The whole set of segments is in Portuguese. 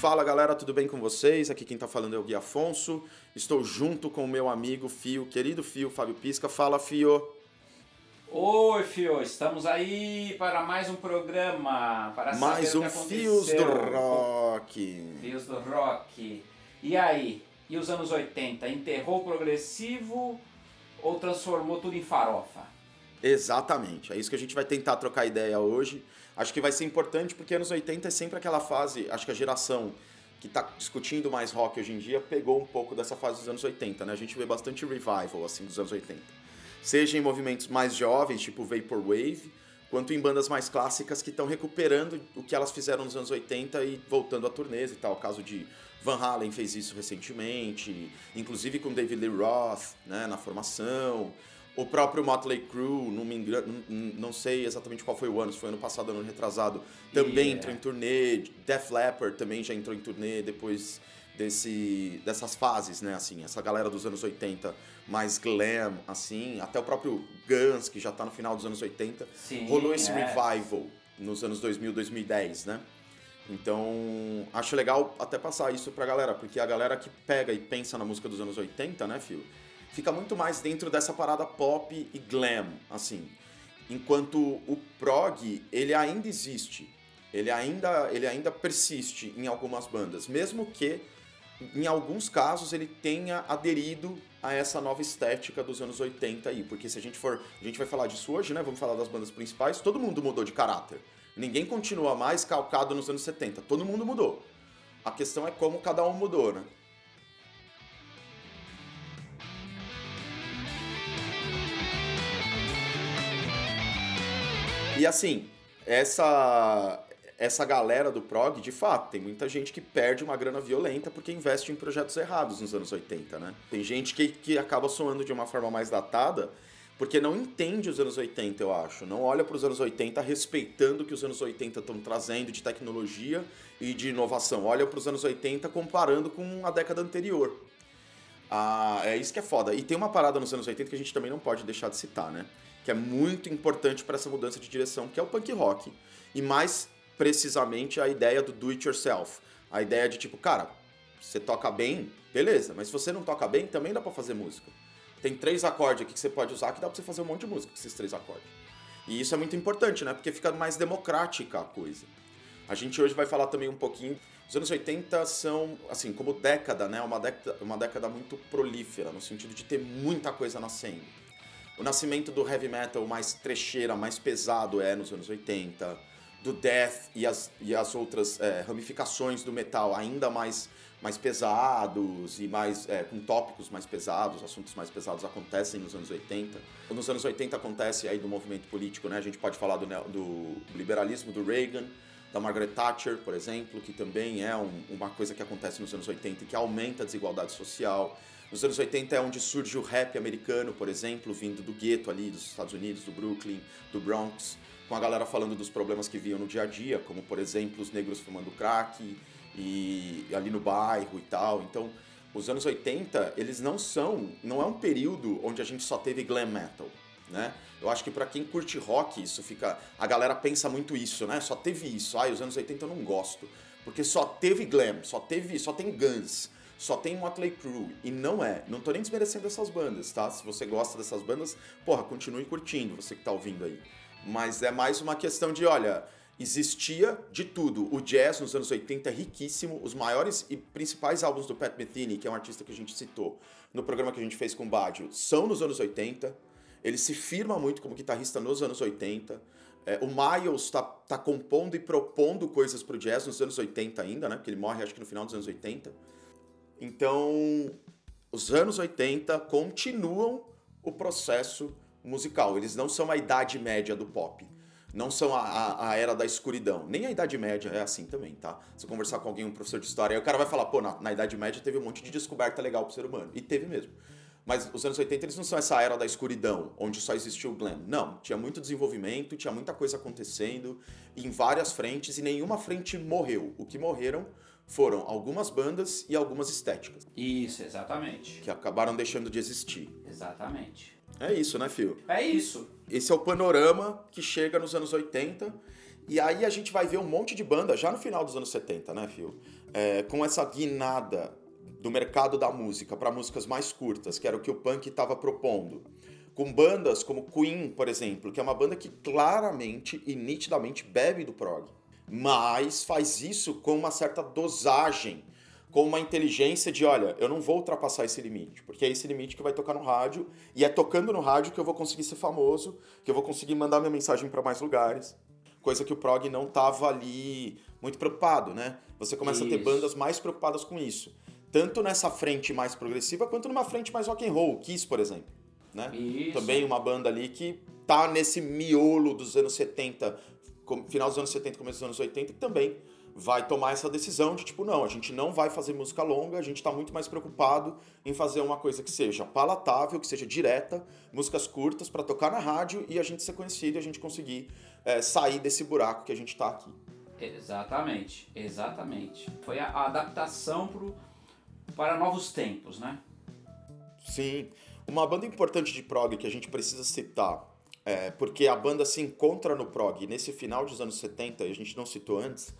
Fala galera, tudo bem com vocês? Aqui quem tá falando é o Gui Afonso. Estou junto com o meu amigo Fio, querido Fio, Fábio Pisca. Fala, Fio. Oi, Fio, estamos aí para mais um programa. Para Mais um Fios do. Rock. Fios do Rock. E aí? E os anos 80? Enterrou o progressivo ou transformou tudo em farofa? Exatamente, é isso que a gente vai tentar trocar ideia hoje. Acho que vai ser importante porque anos 80 é sempre aquela fase, acho que a geração que está discutindo mais rock hoje em dia pegou um pouco dessa fase dos anos 80, né? A gente vê bastante revival assim dos anos 80. Seja em movimentos mais jovens, tipo Vaporwave, quanto em bandas mais clássicas que estão recuperando o que elas fizeram nos anos 80 e voltando a turnês e tal. O caso de Van Halen fez isso recentemente, inclusive com David Lee Roth, né, na formação. O próprio Motley Crue, não, me engano, não, sei exatamente qual foi o ano, se foi ano passado ou ano retrasado, também Yeah. entrou em turnê. Def Leppard também já entrou em turnê depois desse, dessas fases, né? Assim, essa galera dos anos 80 mais glam, assim, até o próprio Guns, que já tá no final dos anos 80, Sim, rolou esse é. revival nos anos 2000, 2010, né? Então, acho legal até passar isso pra galera, porque a galera que pega e pensa na música dos anos 80, né, Fio? Fica muito mais dentro dessa parada pop e glam, assim. Enquanto o prog, ele ainda existe. Ele ainda, ele ainda persiste em algumas bandas, mesmo que em alguns casos ele tenha aderido a essa nova estética dos anos 80 aí, porque se a gente for, a gente vai falar disso hoje, né? Vamos falar das bandas principais, todo mundo mudou de caráter. Ninguém continua mais calcado nos anos 70, todo mundo mudou. A questão é como cada um mudou, né? E assim, essa essa galera do prog, de fato, tem muita gente que perde uma grana violenta porque investe em projetos errados nos anos 80, né? Tem gente que, que acaba soando de uma forma mais datada porque não entende os anos 80, eu acho. Não olha para os anos 80 respeitando o que os anos 80 estão trazendo de tecnologia e de inovação. Olha para os anos 80 comparando com a década anterior. Ah, é isso que é foda. E tem uma parada nos anos 80 que a gente também não pode deixar de citar, né? Que é muito importante para essa mudança de direção, que é o punk rock. E mais precisamente a ideia do do it yourself. A ideia de tipo, cara, você toca bem, beleza, mas se você não toca bem, também dá para fazer música. Tem três acordes aqui que você pode usar que dá pra você fazer um monte de música com esses três acordes. E isso é muito importante, né? Porque fica mais democrática a coisa. A gente hoje vai falar também um pouquinho. Os anos 80 são, assim, como década, né? Uma década, uma década muito prolífera, no sentido de ter muita coisa nascendo. O nascimento do heavy metal mais trecheira, mais pesado é nos anos 80. Do death e as, e as outras é, ramificações do metal ainda mais, mais pesados e mais é, com tópicos mais pesados, assuntos mais pesados acontecem nos anos 80. Nos anos 80 acontece aí do movimento político, né? A gente pode falar do, do liberalismo do Reagan, da Margaret Thatcher, por exemplo, que também é um- uma coisa que acontece nos anos 80 e que aumenta a desigualdade social. Nos anos 80 é onde surge o rap americano, por exemplo, vindo do gueto ali dos Estados Unidos, do Brooklyn, do Bronx, com a galera falando dos problemas que viam no dia a dia, como por exemplo os negros fumando crack e ali no bairro e tal. Então, os anos 80, eles não são, não é um período onde a gente só teve glam metal, né? Eu acho que pra quem curte rock, isso fica, a galera pensa muito isso, né? Só teve isso. Ai, os anos 80 eu não gosto, porque só teve glam, só teve, só tem Guns, só tem Motley Crue e não é. Não tô nem desmerecendo essas bandas, tá? Se você gosta dessas bandas, porra, continue curtindo, você que tá ouvindo aí. Mas é mais uma questão de, olha, existia de tudo. O jazz nos anos 80 é riquíssimo. Os maiores e principais álbuns do Pat Metheny, que é um artista que a gente citou no programa que a gente fez com o Badio, são nos anos 80. Ele se firma muito como guitarrista nos anos 80. É, o Miles tá, tá compondo e propondo coisas pro jazz nos anos 80 ainda, né? Porque ele morre acho que no final dos anos 80. Então, os anos 80 continuam o processo musical. Eles não são a idade média do pop. Não são a, a, a era da escuridão. Nem a idade média é assim também, tá? Se eu conversar com alguém, um professor de história, aí o cara vai falar, pô, na, na idade média teve um monte de descoberta legal pro ser humano. E teve mesmo. Mas os anos 80 eles não são essa era da escuridão, onde só existiu o glam. Não, tinha muito desenvolvimento, tinha muita coisa acontecendo em várias frentes e nenhuma frente morreu. O que morreram foram algumas bandas e algumas estéticas, Isso, exatamente. que acabaram deixando de existir. Exatamente. É isso, né, Fio? É isso. Esse é o panorama que chega nos anos 80. E aí a gente vai ver um monte de banda, já no final dos anos 70, né, Fio? é, com essa guinada do mercado da música para músicas mais curtas, que era o que o punk estava propondo, com bandas como Queen, por exemplo, que é uma banda que claramente e nitidamente bebe do prog, mas faz isso com uma certa dosagem, com uma inteligência de, olha, eu não vou ultrapassar esse limite, porque é esse limite que vai tocar no rádio, e é tocando no rádio que eu vou conseguir ser famoso, que eu vou conseguir mandar minha mensagem para mais lugares. Coisa que o prog não tava ali muito preocupado, né? Você começa isso. a ter bandas mais preocupadas com isso tanto nessa frente mais progressiva quanto numa frente mais rock and roll, Kiss, por exemplo. Né? Também uma banda ali que tá nesse miolo dos anos 70, final dos anos 70, começo dos anos 80, que também vai tomar essa decisão de tipo, não, a gente não vai fazer música longa, a gente está muito mais preocupado em fazer uma coisa que seja palatável, que seja direta, músicas curtas para tocar na rádio e a gente ser conhecido e a gente conseguir é, sair desse buraco que a gente está aqui. Exatamente, exatamente. Foi a, a adaptação pro para novos tempos, né? Sim. Uma banda importante de prog que a gente precisa citar, é, porque a banda se encontra no prog nesse final dos anos 70, e a gente não citou antes,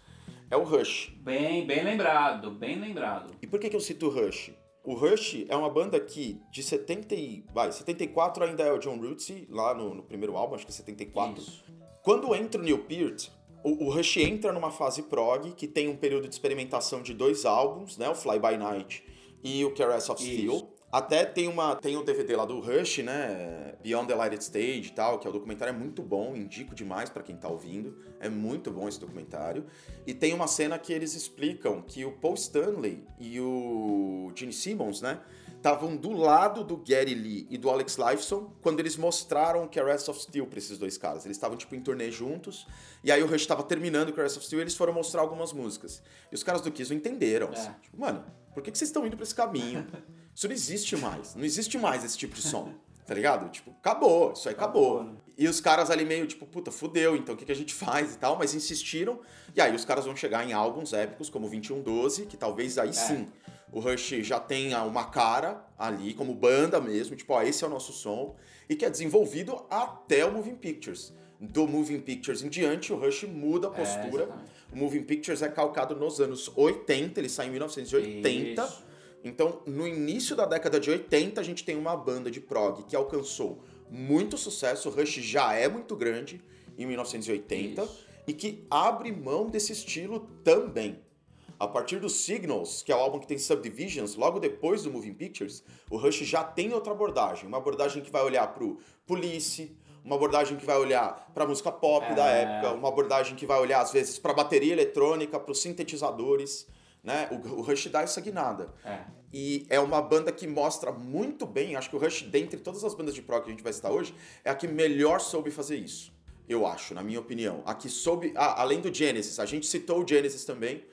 é o Rush. Bem, bem lembrado, bem lembrado. E por que, que eu cito o Rush? O Rush é uma banda que de 70 e, vai, 74 ainda é o John Rutsey, lá no, no primeiro álbum, acho que é 74. Isso. Quando entra o Neil Peart, o, o, Rush entra numa fase prog que tem um período de experimentação de dois álbuns, né? O Fly By Night e o Caress of Steel. Isso. Até tem uma tem o um DVD lá do Rush, né? Beyond the Lighted Stage e tal, que é o documentário é muito bom, indico demais para quem tá ouvindo. É muito bom esse documentário. E tem uma cena que eles explicam que o Paul Stanley e o Gene Simmons, né? Estavam do lado do Gary Lee e do Alex Lifeson quando eles mostraram Caress of Steel pra esses dois caras. Eles estavam, tipo, em turnê juntos, e aí o Rush estava terminando Caress of Steel e eles foram mostrar algumas músicas. E os caras do Kiss não entenderam. É. Assim, tipo, mano, por que, que vocês estão indo pra esse caminho? Isso não existe mais. Não existe mais esse tipo de som. Tá ligado? Tipo, acabou, isso aí acabou. acabou. Né? E os caras ali meio, tipo, puta, fudeu, então o que, que a gente faz e tal, mas insistiram. E aí os caras vão chegar em álbuns épicos como 2112, que talvez aí é. sim o Rush já tenha uma cara ali, como banda mesmo, tipo, ó, esse é o nosso som, e que é desenvolvido até o Moving Pictures. Do Moving Pictures em diante, o Rush muda a é, postura. É, o Moving Pictures é calcado nos anos 80, ele sai em 1980. Isso. Então, no início da década de 80, a gente tem uma banda de prog que alcançou muito sucesso. O Rush já é muito grande em 1980 Isso. e que abre mão desse estilo também. A partir do Signals, que é o álbum que tem Subdivisions, logo depois do Moving Pictures, o Rush já tem outra abordagem. Uma abordagem que vai olhar pro Police, uma abordagem que vai olhar para música pop é... da época, uma abordagem que vai olhar às vezes para bateria eletrônica, para os sintetizadores, né? O, o, Rush dá essa guinada. É. E é uma banda que mostra muito bem, acho que o Rush, dentre todas as bandas de prog que a gente vai citar hoje, é a que melhor soube fazer isso. Eu acho, na minha opinião. A que soube, ah, além do Genesis, a gente citou o Genesis também,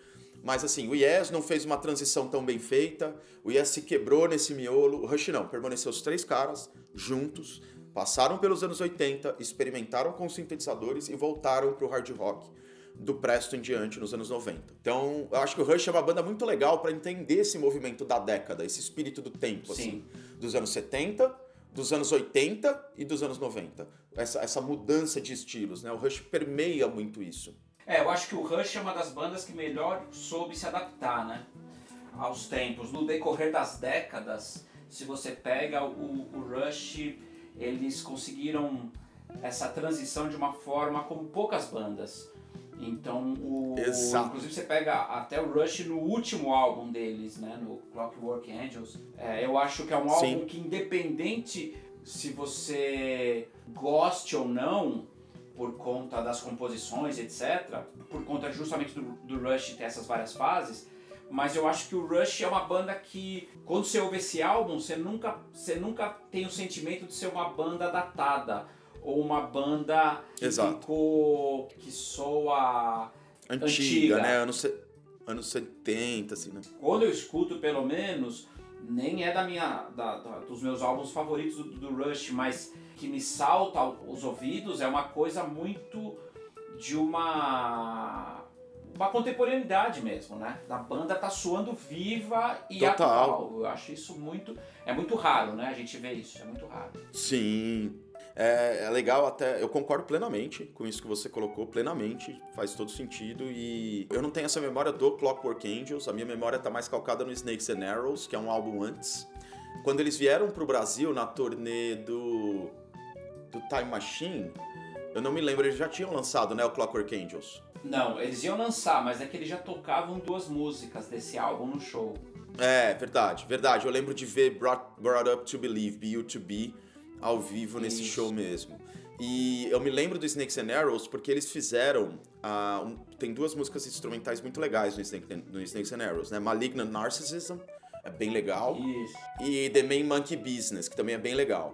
mas assim, o Yes não fez uma transição tão bem feita, o Yes se quebrou nesse miolo, o Rush não, permaneceu os três caras juntos, passaram pelos anos 80, experimentaram com sintetizadores e voltaram pro hard rock do Presto em diante nos anos 90. Então, eu acho que o Rush é uma banda muito legal para entender esse movimento da década, esse espírito do tempo, Sim. assim, dos anos 70, dos anos 80 e dos anos 90. Essa, essa mudança de estilos, né? O Rush permeia muito isso. É, eu acho que o Rush é uma das bandas que melhor soube se adaptar, né? Aos tempos. No decorrer das décadas, se você pega o, o Rush, eles conseguiram essa transição de uma forma como poucas bandas. Então, o, Exato. inclusive você pega até o Rush no último álbum deles, né, no Clockwork Angels. É, eu acho que é um álbum Sim. que independente se você goste ou não, por conta das composições, etc., por conta justamente do, do Rush ter essas várias fases, mas eu acho que o Rush é uma banda que, quando você ouve esse álbum, você nunca, você nunca tem o sentimento de ser uma banda datada, ou uma banda que Exato. ficou, que soa antiga, antiga. né? Anos, anos 70, assim, né? Quando eu escuto, pelo menos, nem é da minha, da, da dos meus álbuns favoritos do, do Rush, mas que me salta aos ouvidos é uma coisa muito de uma uma contemporaneidade mesmo, né? A banda tá soando viva e Total. atual. Eu acho isso muito é muito raro, né? A gente vê isso, é muito raro. Sim. É, é, legal até. Eu concordo plenamente com isso que você colocou, plenamente. Faz todo sentido. E eu não tenho essa memória do Clockwork Angels. A minha memória tá mais calcada no Snakes and Arrows, que é um álbum antes. Quando eles vieram pro Brasil na turnê do. do Time Machine, eu não me lembro, eles já tinham lançado, né? O Clockwork Angels. Não, eles iam lançar, mas é que eles já tocavam duas músicas desse álbum no show. É, verdade, verdade. Eu lembro de ver Brought, Brought Up to Believe, Be You to Be, ao vivo nesse Isso. show mesmo. E eu me lembro do Snakes and Arrows porque eles fizeram. Uh, um, tem duas músicas instrumentais muito legais no, Snake, no Snakes and Arrows, né? Malignant Narcissism, é bem legal. Isso. E The Main Monkey Business, que também é bem legal.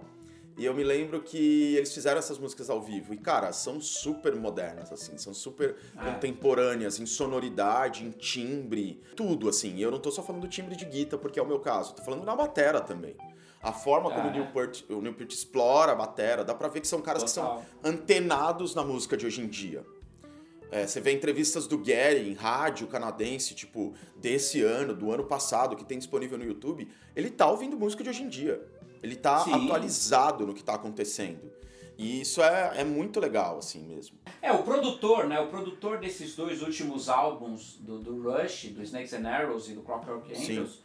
E eu me lembro que eles fizeram essas músicas ao vivo. E, cara, são super modernas, assim. São super é. contemporâneas em sonoridade, em timbre, tudo, assim. E eu não tô só falando do timbre de guitarra, porque é o meu caso. Tô falando na batera também. A forma como é. o, Newport, o Newport explora a batera, dá pra ver que são caras Total. que são antenados na música de hoje em dia. É, você vê entrevistas do Gary em rádio canadense, tipo, desse ano, do ano passado, que tem disponível no YouTube. Ele tá ouvindo música de hoje em dia. Ele tá Sim. atualizado no que tá acontecendo. E isso é, é muito legal, assim mesmo. É, o produtor, né? O produtor desses dois últimos álbuns, do, do Rush, do Snakes and Arrows e do Clockwork Angels, Sim.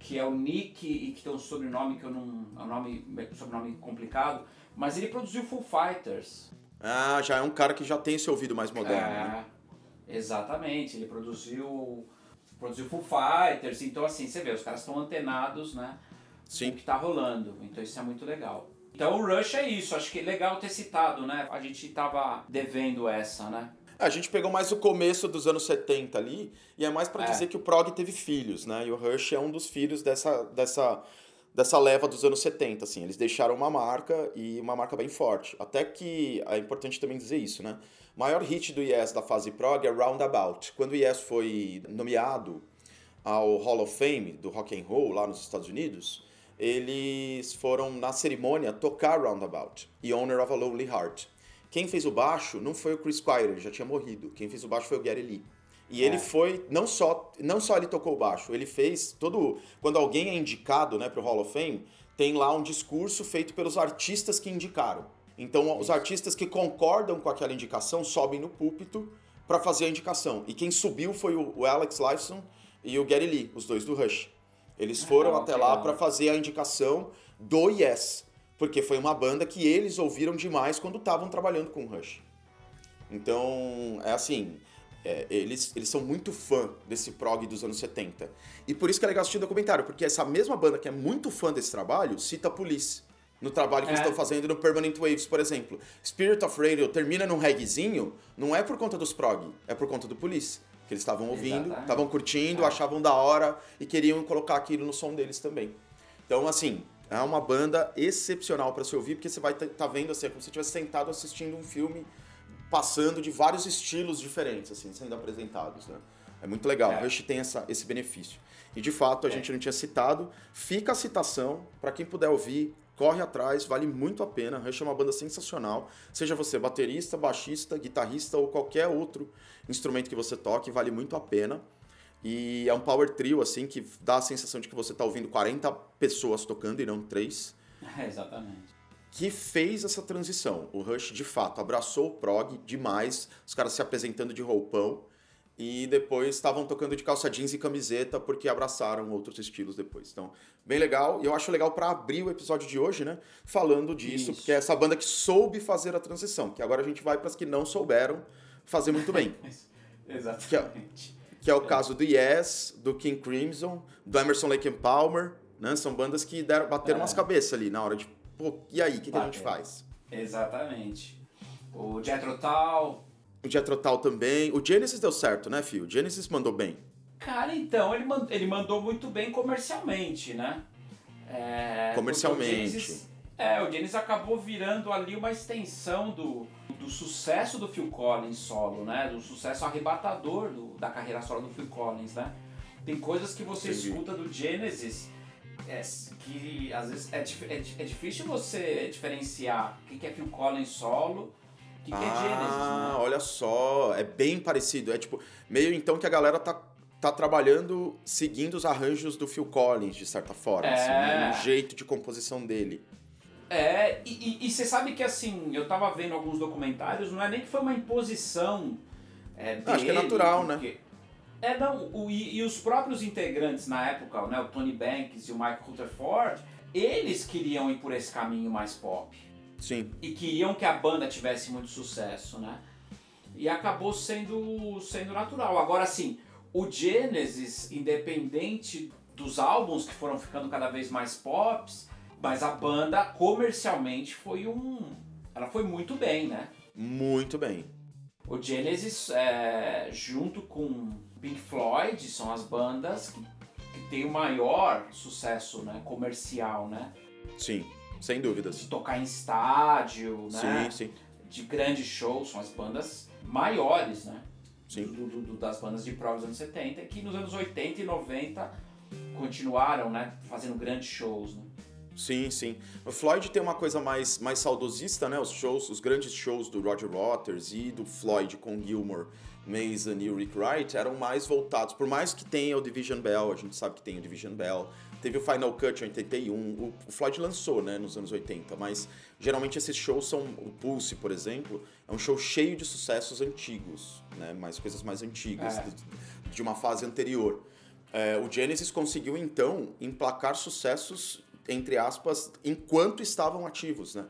Que é o Nick e que tem um sobrenome que eu não. É um nome, um sobrenome complicado, mas ele produziu Full Fighters. Ah, já é um cara que já tem esse ouvido mais moderno, é, né? Exatamente, ele produziu. Produziu Full Fighters, então assim, você vê, os caras estão antenados, né? Sim. o que está rolando. Então isso é muito legal. Então o Rush é isso, acho que é legal ter citado, né? A gente tava devendo essa, né? A gente pegou mais o começo dos anos 70 ali, e é mais para é. dizer que o prog teve filhos, né? E o Rush é um dos filhos dessa, dessa, dessa leva dos anos 70, assim. Eles deixaram uma marca, e uma marca bem forte. Até que, é importante também dizer isso, né? O maior hit do Yes da fase prog é Roundabout. Quando o Yes foi nomeado ao Hall of Fame do rock and roll lá nos Estados Unidos, eles foram na cerimônia tocar Roundabout e Owner of a Lonely Heart. Quem fez o baixo não foi o Chris Squire, ele já tinha morrido. Quem fez o baixo foi o Gary Lee. E é. ele foi, não só, não só ele tocou o baixo, ele fez todo. Quando alguém é indicado né, para o Hall of Fame, tem lá um discurso feito pelos artistas que indicaram. Então, Isso. os artistas que concordam com aquela indicação sobem no púlpito para fazer a indicação. E quem subiu foi o Alex Lifeson e o Gary Lee, os dois do Rush. Eles foram ah, até lá para fazer a indicação do Yes, porque foi uma banda que eles ouviram demais quando estavam trabalhando com o Rush. Então, é assim, é, eles, eles são muito fã desse prog dos anos 70. E por isso que é legal assistir o documentário, porque essa mesma banda que é muito fã desse trabalho cita a Police. No trabalho que é. eles estão fazendo no Permanent Waves, por exemplo. Spirit of Radio termina num reggaezinho, não é por conta dos prog, é por conta do Police que eles estavam ouvindo, estavam curtindo, é. achavam da hora e queriam colocar aquilo no som deles também. Então, assim, é uma banda excepcional para se ouvir, porque você vai estar tá vendo assim, é como se estivesse sentado assistindo um filme passando de vários estilos diferentes, assim, sendo apresentados, né? É muito legal. É. O Rush tem essa, esse benefício. E de fato, a é. gente não tinha citado. Fica a citação para quem puder ouvir corre atrás, vale muito a pena. Rush é uma banda sensacional. Seja você baterista, baixista, guitarrista ou qualquer outro instrumento que você toque, vale muito a pena. E é um power trio, assim, que dá a sensação de que você está ouvindo 40 pessoas tocando e não 3. É, exatamente. Que fez essa transição. O Rush, de fato, abraçou o prog demais, os caras se apresentando de roupão e depois estavam tocando de calça jeans e camiseta porque abraçaram outros estilos depois. Então, bem legal. E eu acho legal para abrir o episódio de hoje, né? Falando disso, Isso. porque é essa banda que soube fazer a transição. Que agora a gente vai para as que não souberam fazer muito bem. Exatamente. Que é, que é o caso do Yes, do King Crimson, do Emerson Lake and Palmer, né? São bandas que deram, bateram é. umas cabeças ali na hora de, pô, e aí, o que, que, a gente faz? Exatamente. O Jethro Tull o Jethro Tull também. O Genesis deu certo, né, Fio? O Genesis mandou bem. Cara, então, ele, mand ele mandou muito bem comercialmente, né? É, comercialmente. O Genesis, é, o Genesis acabou virando ali uma extensão do, do sucesso do Phil Collins solo, né? Do sucesso arrebatador do, da carreira solo do Phil Collins, né? Tem coisas que você Entendi. escuta do Genesis é, que às vezes é, é, é difícil você diferenciar o que é Phil Collins solo que, que ah, é Genesis, né? olha só, é bem parecido. É tipo, meio então que a galera tá, tá trabalhando seguindo os arranjos do Phil Collins, de certa forma. É. Assim, né? Um jeito de composição dele. É, e você sabe que assim, eu tava vendo alguns documentários, não é nem que foi uma imposição é, dele, Acho que é natural, né? porque... É, não, o, e, e, os próprios integrantes na época, né, o Tony Banks e o Michael Rutherford, eles queriam ir por esse caminho mais pop. Sim. E queriam que a banda tivesse muito sucesso, né? E acabou sendo, sendo natural. Agora, assim, o Genesis, independente dos álbuns que foram ficando cada vez mais pops, mas a banda comercialmente foi um. Ela foi muito bem, né? Muito bem. O Genesis, é, junto com Pink Floyd, são as bandas que, que têm o maior sucesso né, comercial, né? Sim, sem dúvidas. De tocar em estádio, né? Sim, sim. De grandes shows, são as bandas maiores, né? Sim. Do, do, do, das bandas de prova dos anos 70, que nos anos 80 e 90 continuaram, né? Fazendo grandes shows, né? Sim, sim. O Floyd tem uma coisa mais, mais saudosista, né? Os shows, os grandes shows do Roger Waters e do Floyd com Gilmore, Mason e Rick Wright eram mais voltados, por mais que tenha o Division Bell, a gente sabe que tem o Division Bell, teve o Final Cut em 81, o, o Floyd lançou, né, nos anos 80, mas geralmente esses shows são, o Pulse, por exemplo, é um show cheio de sucessos antigos, né, mais coisas mais antigas, É. de, de uma fase anterior. É, o Genesis conseguiu então emplacar sucessos, entre aspas, enquanto estavam ativos, né?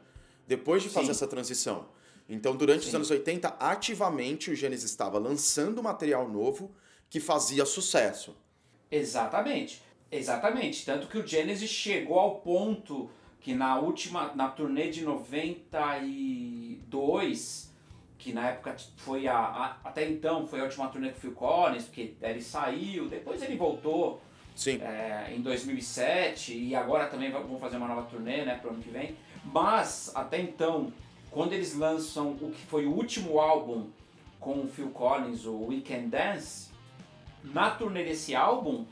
Depois de fazer Sim. essa transição. Então, durante os Sim. anos 80, ativamente o Genesis estava lançando material novo que fazia sucesso. Exatamente. Exatamente. Tanto que o Genesis chegou ao ponto que na última, na turnê de 92, que na época foi a, a- até então foi a última turnê com o Phil Collins, porque ele saiu, depois ele voltou Sim, é, em 2007 e agora também vão fazer uma nova turnê, né, pro ano que vem. Mas até então, quando eles lançam o que foi o último álbum com o Phil Collins, o Weekend Dance, na turnê desse álbum,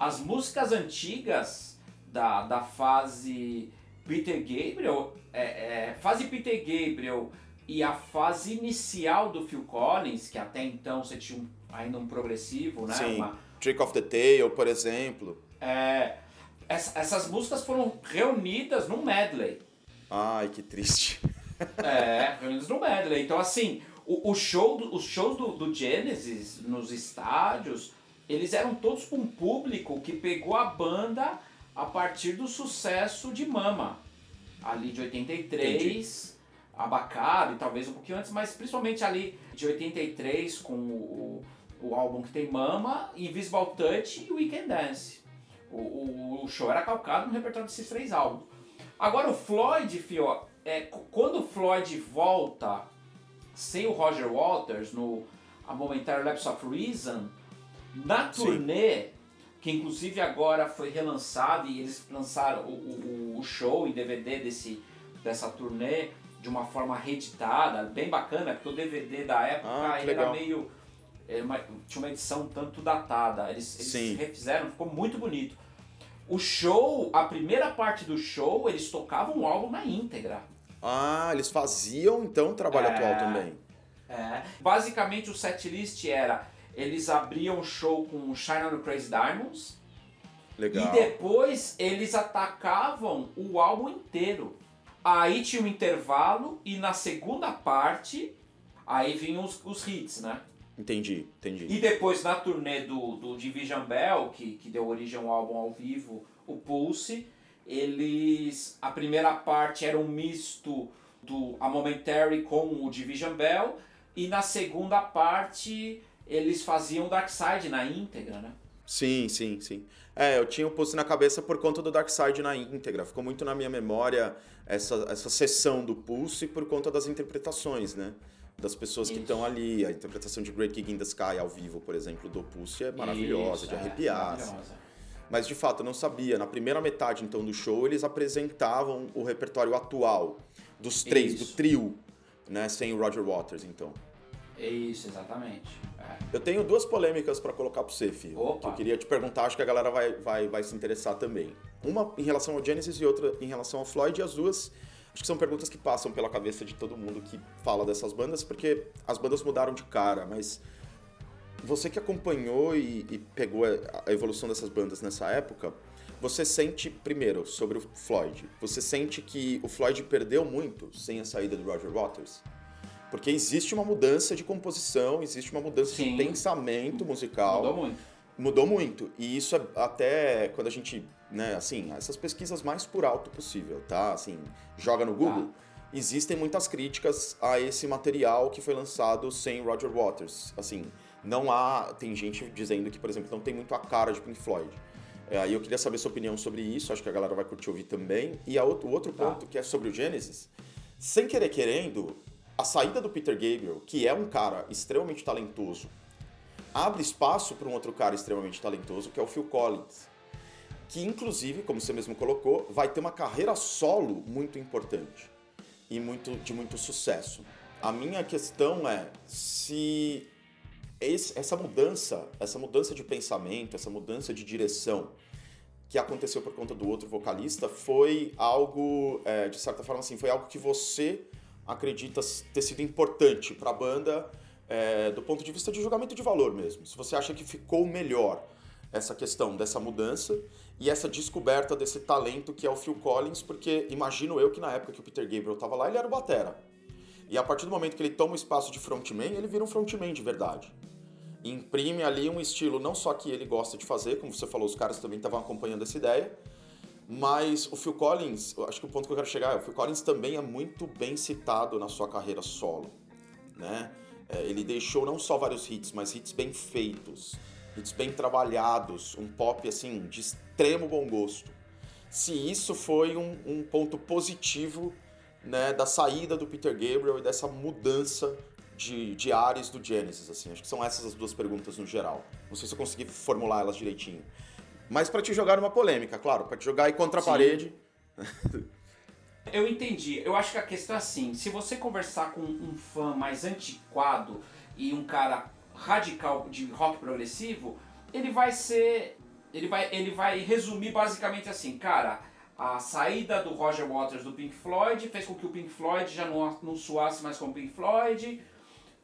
as músicas antigas da, da fase Peter Gabriel, é, é, fase Peter Gabriel e a fase inicial do Phil Collins, que até então você tinha um- ainda um progressivo, né? Sim. Uma, Trick of the Tail, por exemplo. é, essa- essas músicas foram reunidas num medley. Ai, que triste. É, reunidas no medley. Então, assim, o, o show do- os shows do, do Genesis nos estádios, eles eram todos com um público que pegou a banda a partir do sucesso de Mama. Ali de 83, Abacado e talvez um pouquinho antes, mas principalmente ali de 83 com o, o, o álbum que tem Mama, Invisible Touch e Weekend Dance. O, o, o show era calcado no repertório desses três álbuns. Agora o Floyd, Fio, é, quando o Floyd volta sem o Roger Waters no A Momentary Lapse of Reason, na Sim. turnê, que inclusive agora foi relançado e eles lançaram o, o, show em DVD desse, dessa turnê de uma forma reeditada, bem bacana, porque o DVD da época Ah, era meio. Era uma- tinha uma edição tanto datada. Eles, eles Sim. refizeram, ficou muito bonito. O show, a primeira parte do show, eles tocavam o álbum na íntegra. Ah, eles faziam então trabalho É. atual também. É. Basicamente o setlist era, eles abriam o show com Shine on the Crazy Diamonds Legal. e depois eles atacavam o álbum inteiro. Aí tinha um intervalo e na segunda parte aí vinham os, os hits, né? Entendi, entendi. E depois na turnê do, do Division Bell, que, que deu origem ao álbum ao vivo, o Pulse, eles. A primeira parte era um misto do A Momentary com o Division Bell, e na segunda parte eles faziam Dark Side na íntegra, né? Sim, sim, sim. É, eu tinha o Pulse na cabeça por conta do Dark Side na íntegra. Ficou muito na minha memória essa, essa sessão do Pulse por conta das interpretações, né? Das pessoas que Isso. estão ali. A interpretação de Great Gig in the Sky ao vivo, por exemplo, do Pulse é maravilhosa, Isso, de é, arrepiar. assim. maravilhosa. Mas de fato, eu não sabia. Na primeira metade então do show, eles apresentavam o repertório atual dos três, Isso. do trio, né? Sem o Roger Waters, então. Isso, exatamente. É. Eu tenho duas polêmicas pra colocar pra você, filho. Opa. Que eu queria te perguntar, acho que a galera vai, vai, vai se interessar também. Uma em relação ao Genesis e outra em relação ao Floyd, e as duas acho que são perguntas que passam pela cabeça de todo mundo que fala dessas bandas, porque as bandas mudaram de cara, mas você que acompanhou e, e pegou a evolução dessas bandas nessa época, Você sente, primeiro, sobre o Floyd, você sente que o Floyd perdeu muito sem a saída do Roger Waters? Porque existe uma mudança de composição, existe uma mudança Sim. de pensamento musical. Mudou muito. Mudou muito. E isso é até quando a gente, né, assim, essas pesquisas mais por alto possível, tá? Assim, joga no Google. Existem muitas críticas a esse material que foi lançado sem Roger Waters. Assim, não há. Tem gente dizendo que, por exemplo, não tem muito a cara de Pink Floyd. É, Aí eu queria saber sua opinião sobre isso, acho que a galera vai curtir ouvir também. E a outro, o outro Tá. ponto, que é sobre o Genesis, sem querer querendo, a saída do Peter Gabriel, que é um cara extremamente talentoso, abre espaço para um outro cara extremamente talentoso, que é o Phil Collins. Que, inclusive, como você mesmo colocou, vai ter uma carreira solo muito importante e muito, de muito sucesso. A minha questão é se esse- essa mudança, essa mudança de pensamento, essa mudança de direção que aconteceu por conta do outro vocalista foi algo, é, de certa forma assim, foi algo que você acredita ter sido importante para a banda é, do ponto de vista de julgamento de valor mesmo. Se você acha que ficou melhor essa questão dessa mudança e essa descoberta desse talento que é o Phil Collins, porque imagino eu que na época que o Peter Gabriel estava lá, ele era o batera. E a partir do momento que ele toma o espaço de frontman, ele vira um frontman de verdade. E imprime ali um estilo não só que ele gosta de fazer, como você falou, os caras também estavam acompanhando essa ideia, mas o Phil Collins, acho que o ponto que eu quero chegar é, o Phil Collins também é muito bem citado na sua carreira solo, né? É, ele deixou não só vários hits, mas hits bem feitos, hits bem trabalhados, um pop assim de extremo bom gosto. Se isso foi um, um ponto positivo né, da saída do Peter Gabriel e dessa mudança de, de ares do Genesis, assim. Acho que são essas as duas perguntas no geral. Não sei se eu consegui formular elas direitinho. Mas para te jogar numa polêmica, claro, para te jogar aí contra a Sim. parede. Eu entendi. Eu acho que a questão é assim: se você conversar com um fã mais antiquado e um cara radical de rock progressivo, ele vai ser. Ele vai, ele vai resumir basicamente assim, cara. A saída do Roger Waters do Pink Floyd fez com que o Pink Floyd já não, não soasse mais como Pink Floyd.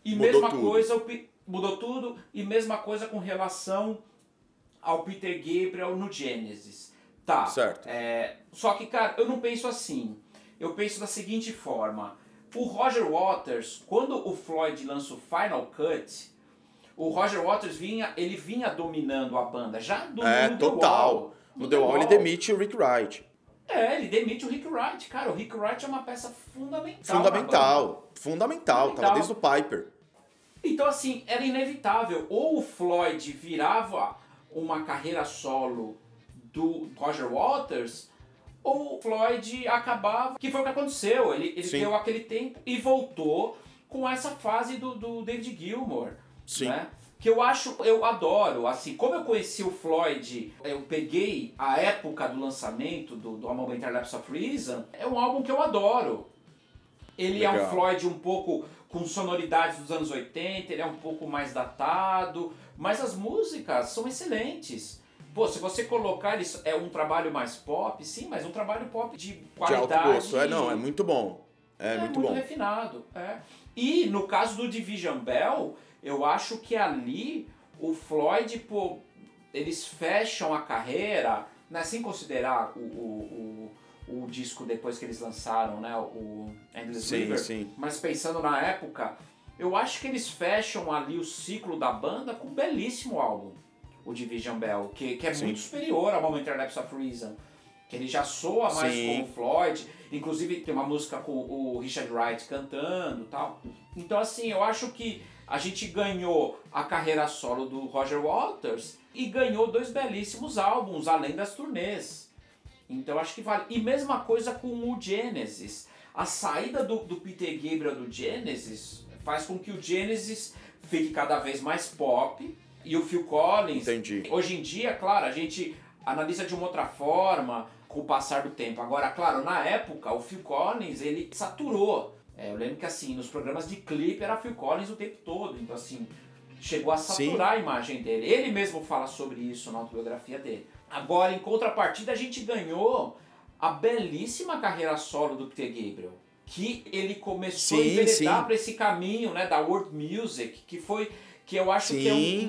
E Mudou mesma tudo. coisa, o mudou tudo. E mesma coisa com relação ao Peter Gabriel no Genesis. Tá. Certo. É, só que, cara, eu não penso assim. Eu penso da seguinte forma. O Roger Waters, quando o Floyd lança o Final Cut, o Roger Waters vinha, ele vinha dominando a banda, já do É, no total. The Wall. No The Wall ele demite o Rick Wright. É, ele demite o Rick Wright. Cara, o Rick Wright é uma peça fundamental. banda. Fundamental. Fundamental. Tava Fundamental. desde o Piper. Então, assim, era inevitável. Ou o Floyd virava uma carreira solo do Roger Waters, ou o Floyd acabava. Que foi o que aconteceu. Ele, ele Sim. deu aquele tempo e voltou com essa fase do, do David Gilmour. Sim. Né? Que eu acho, eu adoro. Assim, como eu conheci o Floyd, eu peguei a época do lançamento do, do álbum Interlapse of Reason, é um álbum que eu adoro. Ele é um Legal. Floyd um pouco com sonoridades dos anos 80, ele é um pouco mais datado, mas as músicas são excelentes. Pô, se você colocar isso, é um trabalho mais pop, sim, mas um trabalho pop de De qualidade. alto gosto. É, não, é muito bom. É, muito, bom. refinado. É. E no caso do Division Bell, eu acho que ali o Floyd, pô, eles fecham a carreira, né, sem considerar o, o, o, o disco depois que eles lançaram, né, o Endless Sim, River, sim. mas pensando na época, eu acho que eles fecham ali o ciclo da banda com um belíssimo álbum, o Division Bell, que, que é Sim. muito superior ao Momentary Lapse of Reason. Que ele já soa mais Sim. como Floyd, inclusive tem uma música com o Richard Wright cantando e tal. Então, assim, eu acho que a gente ganhou a carreira solo do Roger Waters e ganhou dois belíssimos álbuns, além das turnês. Então acho que vale. E mesma coisa com o Genesis. A saída do, do Peter Gabriel do Genesis faz com que o Genesis fique cada vez mais pop e o Phil Collins. Entendi. Hoje em dia, claro, a gente analisa de uma outra forma com o passar do tempo. Agora, claro, na época, o Phil Collins, ele saturou. É, eu lembro que, assim, nos programas de clipe era Phil Collins o tempo todo. Então, assim, chegou a saturar a imagem dele. Ele mesmo fala sobre isso na autobiografia dele. Agora, em contrapartida, a gente ganhou a belíssima carreira solo do Peter Gabriel. Que ele começou a Sim, enveredar sim. para esse caminho né, da world music, que foi. que eu acho que é Sim.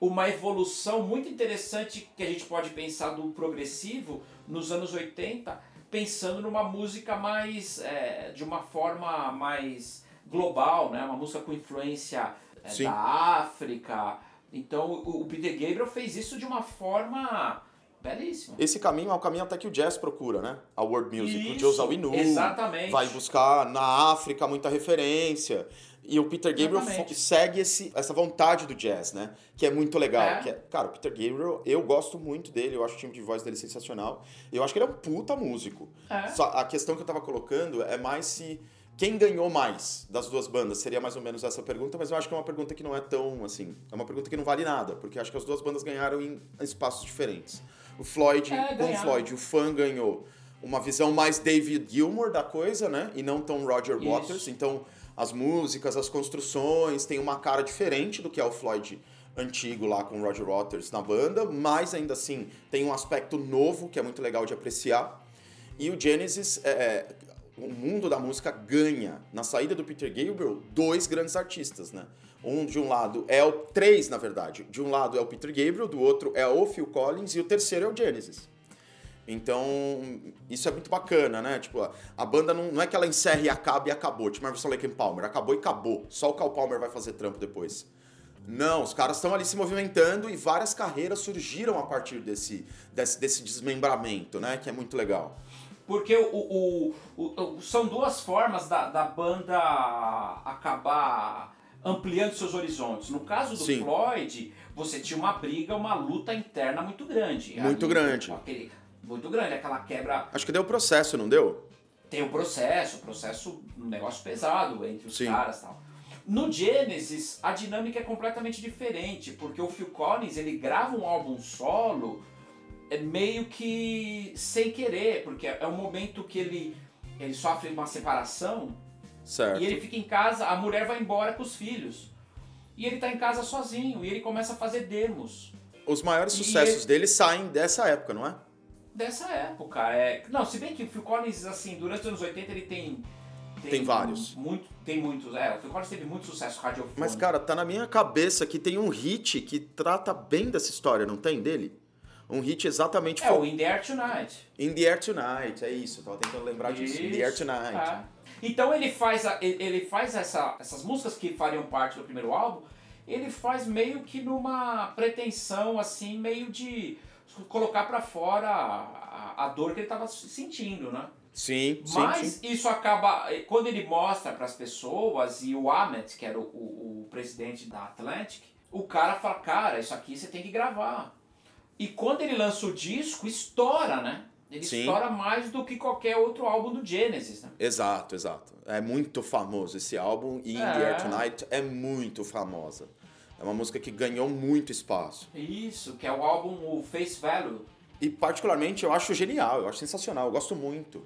um, uma evolução muito interessante que a gente pode pensar do progressivo nos anos 80, pensando numa música mais. É, de uma forma mais global, né? uma música com influência é, da África. Então o, o Peter Gabriel fez isso de uma forma Belíssimo. Esse caminho é o caminho até que o jazz procura, né? A world music. Isso, o Joe Zawinul exatamente. vai buscar na África muita referência. E o Peter Gabriel segue esse, essa vontade do jazz, né? Que é muito legal. É. É, cara, o Peter Gabriel, eu gosto muito dele, eu acho o time de voz dele sensacional. Eu acho que ele é um puta músico. É. Só a questão que eu tava colocando é mais se quem ganhou mais das duas bandas? Seria mais ou menos essa pergunta, mas eu acho que é uma pergunta que não é tão assim. É uma pergunta que não vale nada, porque acho que as duas bandas ganharam em espaços diferentes. O Floyd, é, com o Floyd, o fã ganhou uma visão mais David Gilmour da coisa, né? E não tão Roger Isso. Waters. Então, as músicas, as construções têm uma cara diferente do que é o Floyd antigo lá com o Roger Waters na banda, mas ainda assim tem um aspecto novo que é muito legal de apreciar. E o Genesis, é, é o mundo da música ganha na saída do Peter Gabriel dois grandes artistas, né? Um de um lado é o três, na verdade. De um lado é o Peter Gabriel, do outro é o Phil Collins e o terceiro é o Genesis. Então, isso é muito bacana, né? Tipo, a banda não, não é que ela encerre e acabe e acabou, tipo Emerson Lake Palmer, acabou e acabou. Só o Cal Palmer vai fazer trampo depois. Não, os caras estão ali se movimentando e várias carreiras surgiram a partir desse, desse, desse desmembramento, né? Que é muito legal. Porque o, o, o, o, são duas formas da, da banda acabar ampliando seus horizontes. No caso do Sim. Floyd, você tinha uma briga, uma luta interna muito grande. Muito Ali, grande. Aquele, muito grande, aquela quebra. Acho que deu processo, não deu? Tem o processo, processo, um negócio pesado entre os Sim. caras e tal. No Genesis, a dinâmica é completamente diferente, porque o Phil Collins ele grava um álbum solo é meio que sem querer, porque é um momento que ele, ele sofre uma separação Certo. E ele fica em casa, a mulher vai embora com os filhos. E ele tá em casa sozinho, e ele começa a fazer demos. Os maiores sucessos ele... dele saem dessa época, não é? Dessa época, é. Não, se bem que o Phil Collins, assim, durante os anos 80 ele tem. Tem, tem vários. Muito, tem muitos, é. O Phil Collins teve muito sucesso radiofônico. Mas, cara, tá na minha cabeça que tem um hit que trata bem dessa história, não tem dele? Um hit exatamente. É, fo... o In the Air Tonight. In the Air Tonight, é isso. Eu tava tentando lembrar isso, disso. In the Air Tonight. É. Então ele faz, a, ele faz essa, essas músicas que fariam parte do primeiro álbum, ele faz meio que numa pretensão assim, meio de colocar para fora a, a, dor que ele estava sentindo, né? Sim, Mas sim, sim. isso acaba. Quando ele mostra para as pessoas, e o Ahmet, que era o, o, o, presidente da Atlantic, o cara fala: Cara, isso aqui você tem que gravar. E quando ele lança o disco, estoura, né? Ele Sim. estoura mais do que qualquer outro álbum do Genesis, né? Exato, exato. É muito famoso esse álbum e é. In The Air Tonight é muito famosa. É uma música que ganhou muito espaço. Isso, que é o álbum o Face Value. E particularmente eu acho genial, eu acho sensacional, eu gosto muito.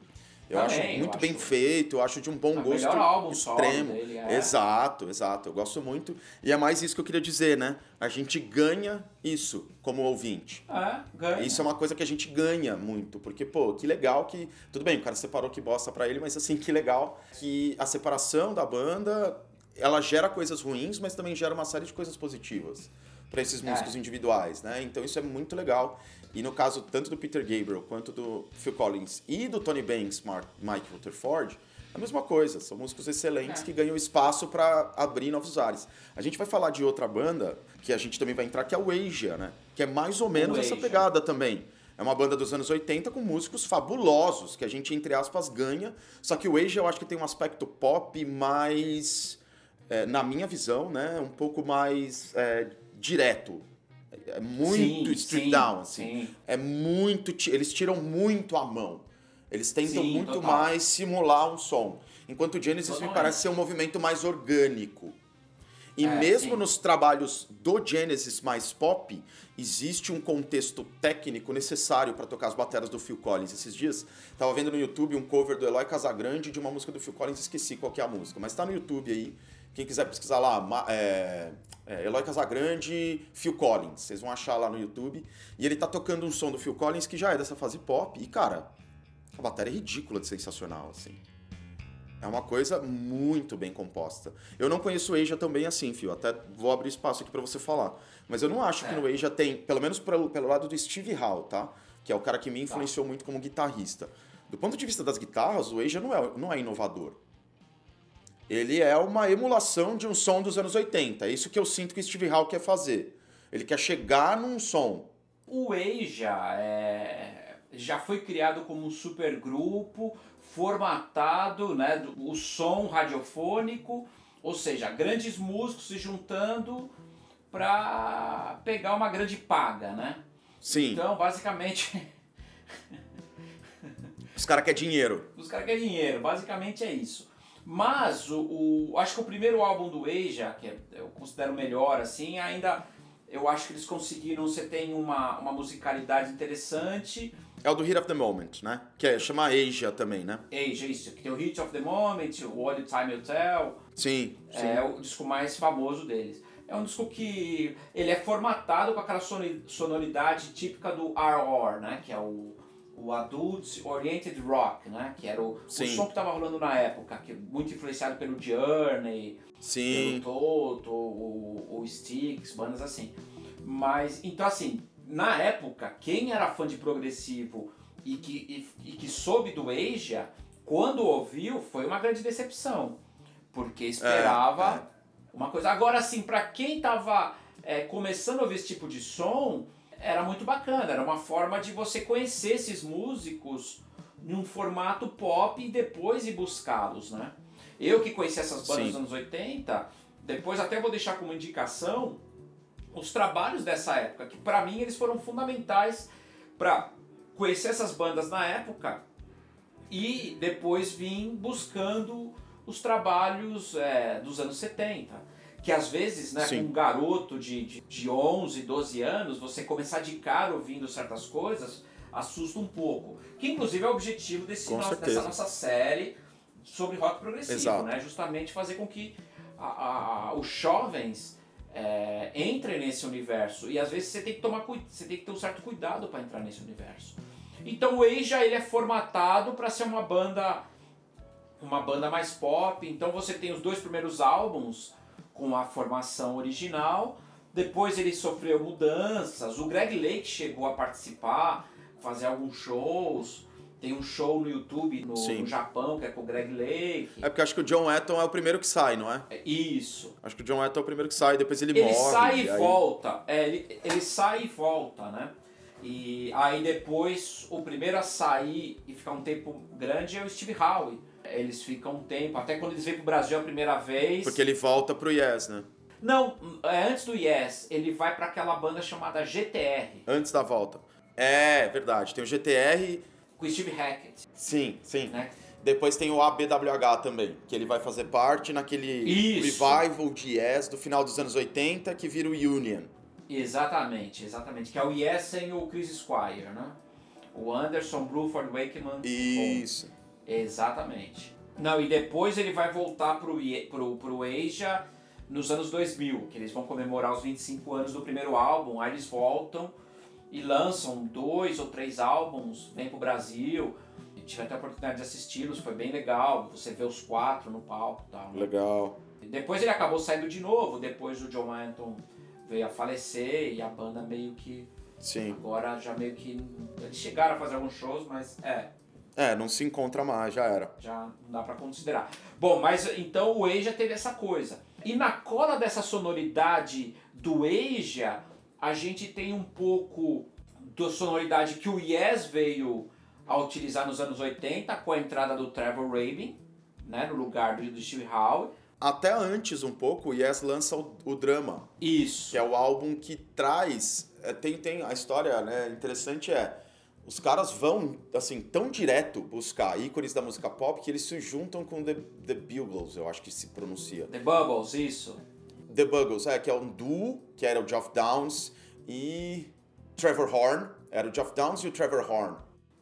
Eu Também, acho muito eu bem acho feito, eu acho de um bom gosto extremo. Dele, é. Exato, exato. Eu gosto muito. E é mais isso que eu queria dizer, né? A gente ganha isso como ouvinte. É, ganha. Isso é uma coisa que a gente ganha muito, porque, pô, que legal que. Tudo bem, o cara separou que bosta pra ele, mas assim, que legal que a separação da banda ela gera coisas ruins, mas também gera uma série de coisas positivas para esses é. músicos é. individuais, né? Então isso é muito legal. E no caso tanto do Peter Gabriel quanto do Phil Collins e do Tony Banks, Mark, Mike Rutherford, a mesma coisa. São músicos excelentes é. que ganham espaço para abrir novos ares. A gente vai falar de outra banda que a gente também vai entrar, que é o Asia, né? Que é mais ou menos essa pegada também. É uma banda dos anos 80 com músicos fabulosos, que a gente, entre aspas, ganha. Só que o Asia eu acho que tem um aspecto pop mais, é, na minha visão, né? Um pouco mais é, direto é muito sim, street sim, down, assim. Sim. É muito. Eles tiram muito a mão. Eles tentam muito total. mais simular um som. Enquanto o Genesis me parece ser um movimento mais orgânico. E é, mesmo nos trabalhos do Genesis mais pop, existe um contexto técnico necessário para tocar as bateras do Phil Collins. Esses dias, tava vendo no YouTube um cover do Eloy Casagrande de uma música do Phil Collins, esqueci qual é a música, mas está no YouTube aí. Quem quiser pesquisar lá, é, é, Eloy Casagrande, Phil Collins. Vocês vão achar lá no YouTube. E ele tá tocando um som do Phil Collins que já é dessa fase pop. E, cara, a bateria é ridícula de sensacional, assim. É uma coisa muito bem composta. Eu não conheço o Asia tão bem assim, Fio. Até vou abrir espaço aqui para você falar. Mas eu não acho é. que no Asia tem, pelo menos pelo, pelo lado do Steve Howe, tá? Que é o cara que me influenciou tá. muito como guitarrista. Do ponto de vista das guitarras, o Asia não é, não é inovador. Ele é uma emulação de um som dos anos 80. É isso que eu sinto que o Steve Howe quer fazer. Ele quer chegar num som. O Asia é, já foi criado como um supergrupo, formatado, né, o som radiofônico, ou seja, grandes músicos se juntando para pegar uma grande paga, né? Sim. Então, basicamente. Os caras querem dinheiro. Os caras querem dinheiro, basicamente é isso. Mas o, o, acho que o primeiro álbum do Eija, que é, eu considero melhor assim, ainda eu acho que eles conseguiram, você tem uma, uma musicalidade interessante. É o do Hit of the Moment, né? Que é, chama Asia também, né? Asia, isso. Que tem o Hit of the Moment, o All the Time You Tell. Sim, sim. É o disco mais famoso deles. É um disco que ele é formatado com aquela sonoridade típica do RR, né? Que é o, o Adult Oriented Rock, né? Que era o, o som que estava rolando na época, que é muito influenciado pelo Journey, Sim. pelo Toto, o, o Styx, bandas assim. Mas, então assim, na época, quem era fã de progressivo e que, e, e que soube do Asia, quando ouviu, foi uma grande decepção. Porque esperava... É, é uma coisa. Agora, assim, para quem tava é, começando a ouvir esse tipo de som, era muito bacana. Era uma forma de você conhecer esses músicos num formato pop e depois ir buscá-los, né? Eu que conheci essas bandas Sim. dos anos 80, depois até vou deixar como indicação os trabalhos dessa época, que para mim eles foram fundamentais para conhecer essas bandas na época e depois vim buscando os trabalhos é, dos anos 70. Que às vezes, né, com um garoto de, de, de 11, 12 anos, você começar de cara ouvindo certas coisas assusta um pouco. Que inclusive é o objetivo desse nosso, dessa nossa série sobre rock progressivo, Exato. né? Justamente fazer com que a, a, os jovens é, entrem nesse universo. E às vezes você tem que tomar você tem que ter um certo cuidado para entrar nesse universo. Então o Eija ele é formatado para ser uma banda uma banda mais pop. Então você tem os dois primeiros álbuns com a formação original. Depois ele sofreu mudanças. O Greg Lake chegou a participar, fazer alguns shows. Tem um show no YouTube no, no, Japão, que é com o Greg Lake. É porque acho que o John Etton é o primeiro que sai, não é? é isso. Acho que o John Etton é o primeiro que sai, depois ele, ele morre. Ele sai e aí... volta. É, ele, ele sai e volta, né? E aí depois, o primeiro a sair e ficar um tempo grande é o Steve Howe eles ficam um tempo, até quando eles vêm pro Brasil a primeira vez. Porque ele volta pro Yes, né? Não, é antes do Yes, ele vai para aquela banda chamada GTR. Antes da volta. É, verdade. Tem o GTR. Com Steve Hackett. Sim, sim. Né? Depois tem o ABWH também, que ele vai fazer parte naquele Isso. revival de Yes do final dos anos 80 que vira o Union. Exatamente, exatamente. Que é o Yes sem o Chris Squire, né? O Anderson, Bruford, Wakeman. Isso. Exatamente. Não, e depois ele vai voltar pro, pro, pro Asia nos anos 2000, que eles vão comemorar os 25 anos do primeiro álbum, aí eles voltam e lançam dois ou três álbuns, vem pro Brasil. Tive até a oportunidade de assisti-los, foi bem legal. Você vê os quatro no palco e tal. Né? Legal. Depois ele acabou saindo de novo, depois o John Anton veio a falecer e a banda meio que. Sim. Agora já meio que. Eles chegaram a fazer alguns shows, mas é, é, não se encontra mais, já era. Já não dá para considerar. Bom, mas então o Asia teve essa coisa. E na cola dessa sonoridade do Asia, a gente tem um pouco da sonoridade que o Yes veio a utilizar nos anos 80 com a entrada do Trevor Rabin, né, no lugar do Steve Howe. Até antes um pouco, o Yes lança o, o Drama. Isso. Que é o álbum que traz... É, tem, tem a história né, interessante é os caras vão, assim, tão direto buscar ícones da música pop que eles se juntam com The, The Bugles, eu acho que se pronuncia. The Bubbles, isso. The Bugles, é, que é um duo, que era o Geoff Downs e Trevor Horn. Era o Geoff Downs e o Trevor Horn.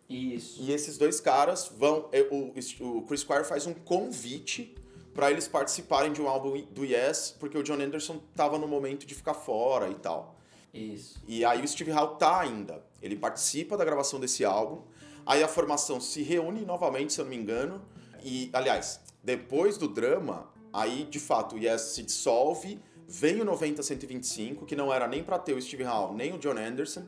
Isso. E esses dois caras vão. É, o, o Chris Squire faz um convite para eles participarem de um álbum do Yes, porque o John Anderson tava no momento de ficar fora e tal. Isso. E aí o Steve Howe tá ainda. Ele participa da gravação desse álbum. Aí a formação se reúne novamente, se eu não me engano. E, aliás, Depois do drama, aí de fato o Yes se dissolve, vem o 90-125, que não era nem pra ter o Steve Howe nem o John Anderson.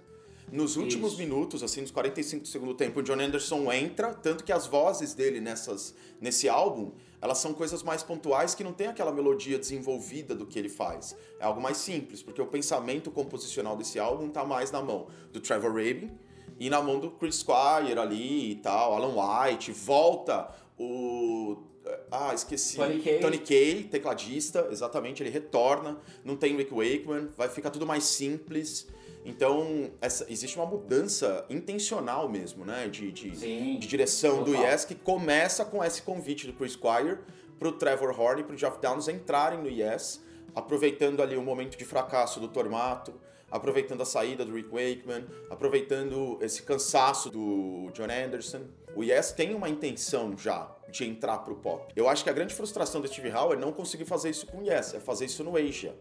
Nos últimos Isso. minutos, assim, nos 45 do segundo tempo, o John Anderson entra, tanto que as vozes dele nessas, nesse álbum, elas são coisas mais pontuais que não tem aquela melodia desenvolvida do que ele faz. É algo mais simples, porque o pensamento composicional desse álbum tá mais na mão do Trevor Rabin e na mão do Chris Squire ali e tal, Alan White, volta o ah, esqueci. Tony Kaye. Tony Kaye, tecladista, exatamente, ele retorna, não tem Rick Wakeman, vai ficar tudo mais simples. Então, essa- existe uma mudança intencional mesmo, né? De, de, de direção do total. Yes, que começa com esse convite do Chris Squire pro Trevor Horn e pro Jeff Downs entrarem no Yes, aproveitando ali o momento de fracasso do Tormato, aproveitando a saída do Rick Wakeman, aproveitando esse cansaço do John Anderson. O Yes tem uma intenção já de entrar pro pop. Eu acho que a grande frustração do Steve Howe é não conseguir fazer isso com o Yes, é fazer isso no Asia.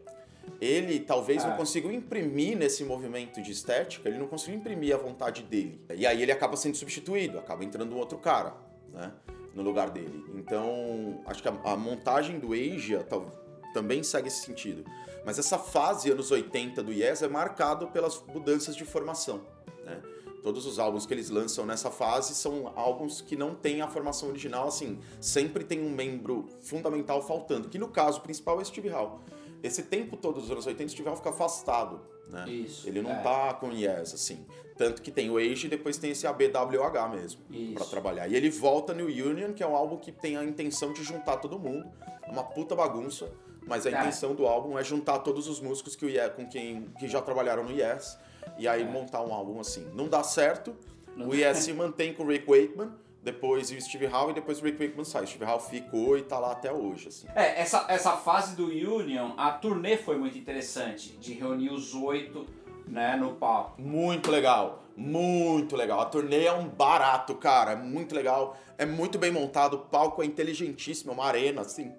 Ele talvez não Ah. conseguiu imprimir nesse movimento de estética, ele não conseguiu imprimir a vontade dele. E aí ele acaba sendo substituído, acaba entrando um outro cara, né? No lugar dele. Então, acho que a, a montagem do Asia tal- também segue esse sentido. Mas essa fase anos 80 do Yes é marcado pelas mudanças de formação, né? Todos os álbuns que eles lançam nessa fase são álbuns que não têm a formação original, assim, sempre tem um membro fundamental faltando, que no caso principal é Steve Howe. Esse tempo todo dos anos 80, Steve Howe fica afastado, né? Isso, Ele não é. tá com Yes, assim. Tanto que tem o Age e depois tem esse ABWH mesmo, pra trabalhar. E ele volta no Union, que é um álbum que tem a intenção de juntar todo mundo. É uma puta bagunça, mas a É. intenção do álbum é juntar todos os músicos que o Yes, com quem que já trabalharam no Yes e aí É. montar um álbum assim. Não dá certo. Não o. Yes se mantém com o Rick Wakeman, depois o Steve Howe e depois o Rick Wakeman sai. O Steve Howe ficou e tá lá até hoje, assim. É, essa, essa fase do Union, a turnê foi muito interessante, de reunir os oito né, no palco. Muito legal, muito legal. A turnê é um barato, cara. É muito legal. É muito bem montado. O palco é inteligentíssimo, é uma arena, assim,